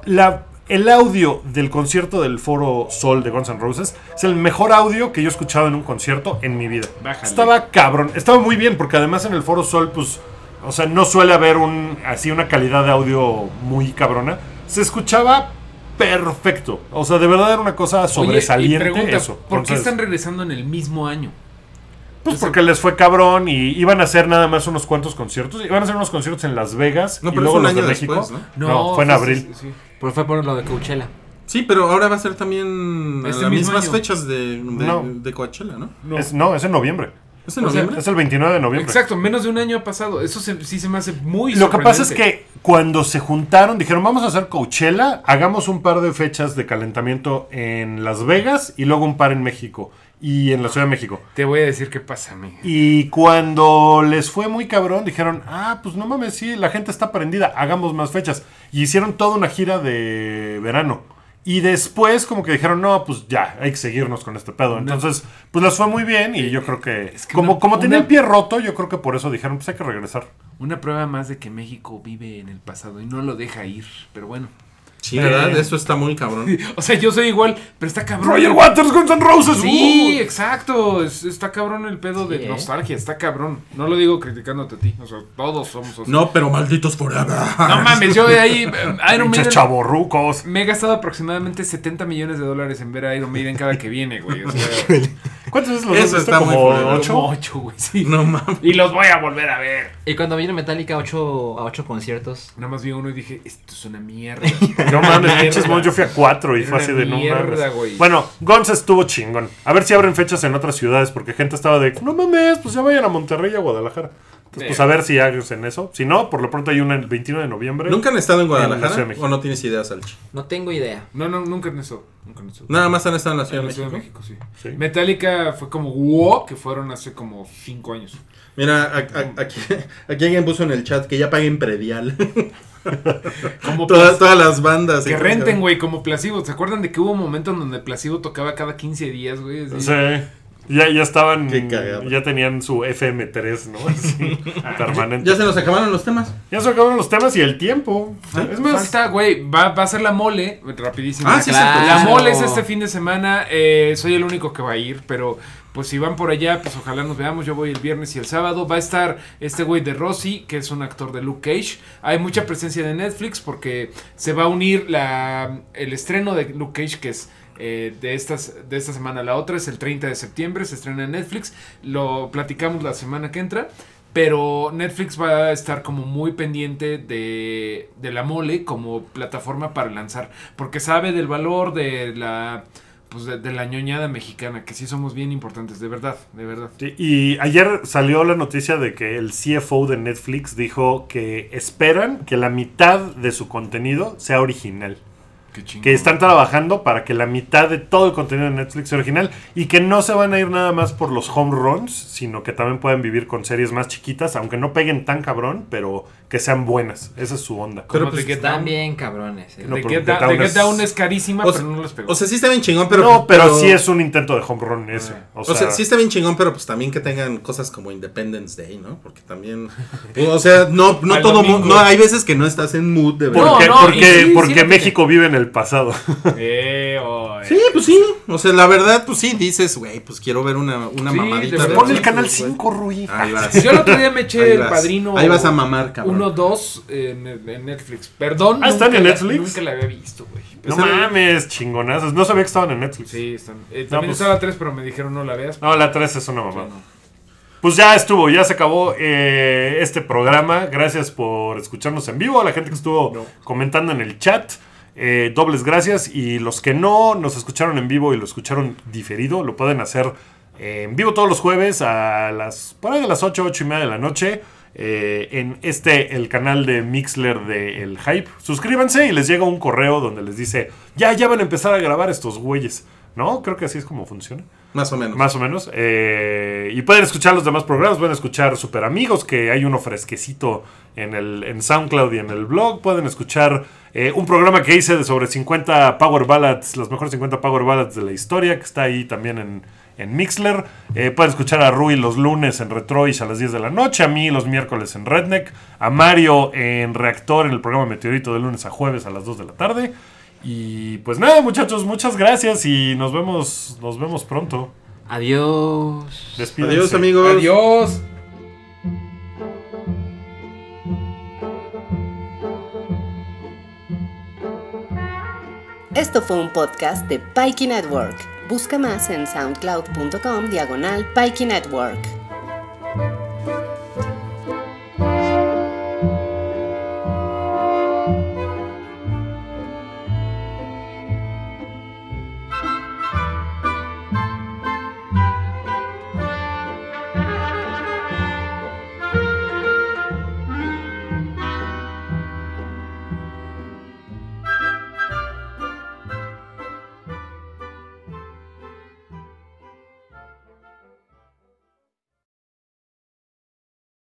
La, el audio del concierto del Foro Sol de Guns N' Roses es el mejor audio que yo he escuchado en un concierto en mi vida. Bájale. Estaba cabrón. Estaba muy bien porque además en el Foro Sol, pues... O sea, no suele haber un así una calidad de audio muy cabrona. Se escuchaba perfecto. O sea, de verdad era una cosa Oye, sobresaliente y pregunta, eso. ¿por qué están regresando en el mismo año? Pues porque les fue cabrón y iban a hacer nada más unos cuantos conciertos. Iban a hacer unos conciertos en Las Vegas No, y pero luego fue un los de año México. después, ¿no? No, fue en abril. sí, sí. Pues fue por lo de Coachella. Sí, pero ahora va a ser también a las mismas año. fechas de, de, No. de Coachella, ¿no? No. Es, no, es en noviembre. ¿Es en sea, noviembre? Es el 29 de noviembre. Exacto, menos de un año ha pasado. Eso se- sí se me hace muy Lo que pasa es que cuando se juntaron, dijeron, vamos a hacer Coachella, hagamos un par de fechas de calentamiento en Las Vegas y luego un par en México y en la Ciudad de México. Te voy a decir qué pasa, amigo. Y cuando les fue muy cabrón, dijeron, ah, pues no mames, sí, la gente está prendida, hagamos más fechas. Y hicieron toda una gira de verano. Y después como que dijeron, no, pues ya, hay que seguirnos con este pedo. Entonces, pues les fue muy bien y yo creo que, Es que como, una- como tenía una- el pie roto, yo creo que por eso dijeron, pues hay que regresar. Una prueba más de que México vive en el pasado y no lo deja ir. Pero bueno. Sí, ¿verdad? Eso está muy cabrón. O sea, yo soy igual, pero está cabrón. Roger Waters, Guns N' Roses. Sí, ¡uh! exacto. es- está cabrón el pedo de Sí, ¿eh? nostalgia. Está cabrón. No lo digo criticándote a ti. O sea, todos somos así. No, pero malditos forever. No mames, yo de ahí. eh, Iron Maiden. chavorrucos. Me he gastado aproximadamente 70 millones de dólares en ver a Iron Maiden cada que viene, güey. O sea, ¿Cuántos veces los Eso has visto? está muy ¿Como fuerte. ocho? como ocho, güey. Sí. No mames. Y los voy a volver a ver. Y cuando vino Metallica a ocho, a ocho conciertos. Nada más vi uno y dije, esto es una mierda. No mames, pinches mon, yo fui a cuatro y Era fue así de no mierda, mames. güey. Bueno, Guns estuvo chingón. A ver si abren fechas en otras ciudades, porque gente estaba de, no mames, pues ya vayan a Monterrey y a Guadalajara. Entonces, pues a ver si hacen eso. Si no, por lo pronto hay una el 21 de noviembre. ¿Nunca han estado en En Guadalajara? México. ¿O no tienes idea, Salchi? No tengo idea. No, no, nunca en eso. Nunca en eso. Nada más han estado en la Ciudad En de la Ciudad México. de México, sí. Sí. Metallica fue como wow, que fueron hace como 5 años. Mira, a- a- aquí, aquí alguien puso en el chat que ya paguen predial. Como todas, Plas- todas las bandas. que renten, güey, como Placebo. ¿Se acuerdan de que hubo un momento en donde Placebo tocaba cada 15 días, güey? Así. Sí. Ya, ya estaban, ya tenían su FM3, ¿no? Así, permanente. Ya se nos acabaron los temas. Ya se acabaron los temas y el tiempo. es más, Falta, güey, va, va a ser la mole, rapidísimo. Ah, sí, Claro. sí, La mole es este fin de semana. eh, soy el único que va a ir, pero pues si van por allá, pues ojalá nos veamos. Yo voy el viernes y el sábado. Va a estar este güey de Rossi, que es un actor de Luke Cage. Hay mucha presencia de Netflix porque se va a unir la, el estreno de Luke Cage, que es eh, de, estas, de esta semana. La otra es el 30 de septiembre, se estrena en Netflix. Lo platicamos la semana que entra. Pero Netflix va a estar como muy pendiente de, de la mole como plataforma para lanzar. Porque sabe del valor de la pues de, la ñoñada mexicana, que sí somos bien importantes, de verdad, de verdad. Y ayer salió la noticia de que el CFO de Netflix dijo que esperan que la mitad de su contenido sea original. Que están trabajando para que la mitad de todo el contenido de Netflix sea original y que no se van a ir nada más por los home runs, sino que también pueden vivir con series más chiquitas, aunque no peguen tan cabrón, pero que sean buenas. Esa es su onda. Como Pero, pues, Get Están bien cabrones. eh. No, pero Get Down- es- Down es carísima, O pero sea- no les pegó. O sea, sí está bien chingón, pero. no, pero, sí es un intento de home run ese. O O sea, sea, sí está bien chingón, pero pues también que tengan cosas como Independence Day, ¿no? Porque también. O sea, no, no todo. No, hay veces que no estás en mood de ver. porque, No, no, porque, sí, México vive en el pasado. Eh, oh, eh. Sí, pues sí. O sea, la verdad, pues sí, dices, güey, pues quiero ver una, una Sí, mamadita. de de verdad. Pon el canal güey. 5, Rui. Ahí vas. Yo el otro día me eché el padrino. Ahí vas a mamar, cabrón. 1, 2 en, en Netflix. Perdón. Ah, ¿están en la- Netflix? Nunca la había visto, güey. No mames, chingonazos. No sabía que estaban en Netflix. Sí, están. Eh, No, también pues- estaba 3, pero me dijeron no la veas. No, la 3 es una mamada. Sí, no. Pues ya estuvo, ya se acabó eh, este programa. Gracias por escucharnos en vivo. A la gente que estuvo No. comentando en el chat. eh, dobles gracias. Y los que no nos escucharon en vivo y lo escucharon diferido, lo pueden hacer en vivo todos los jueves a las por ahí de las 8, 8 y media de la noche. Eh, en este, el canal de Mixler de El Hype. Suscríbanse y les llega un correo donde les dice, ya, ya van a empezar a grabar estos güeyes. ¿No? Creo que así es como funciona. Más o menos. Más o menos. Eh, y pueden escuchar los demás programas, pueden escuchar Super Amigos, que hay uno fresquecito en, el, en SoundCloud y en el blog. Pueden escuchar eh, un programa que hice de sobre 50 Power Ballads, los mejores 50 Power Ballads de la historia, que está ahí también en, en Mixler. Eh, pueden escuchar a Rui los lunes en Retroish a las 10 de la noche, a mí los miércoles en Redneck, a Mario en Reactor en el programa Meteorito de lunes a jueves a las 2 de la tarde. Y pues nada, muchachos, muchas gracias y nos vemos, nos vemos pronto. Adiós. Despídense. Adiós, amigos. Adiós. Esto fue un podcast de Pikey Network. Busca más en soundcloud.com diagonal Network.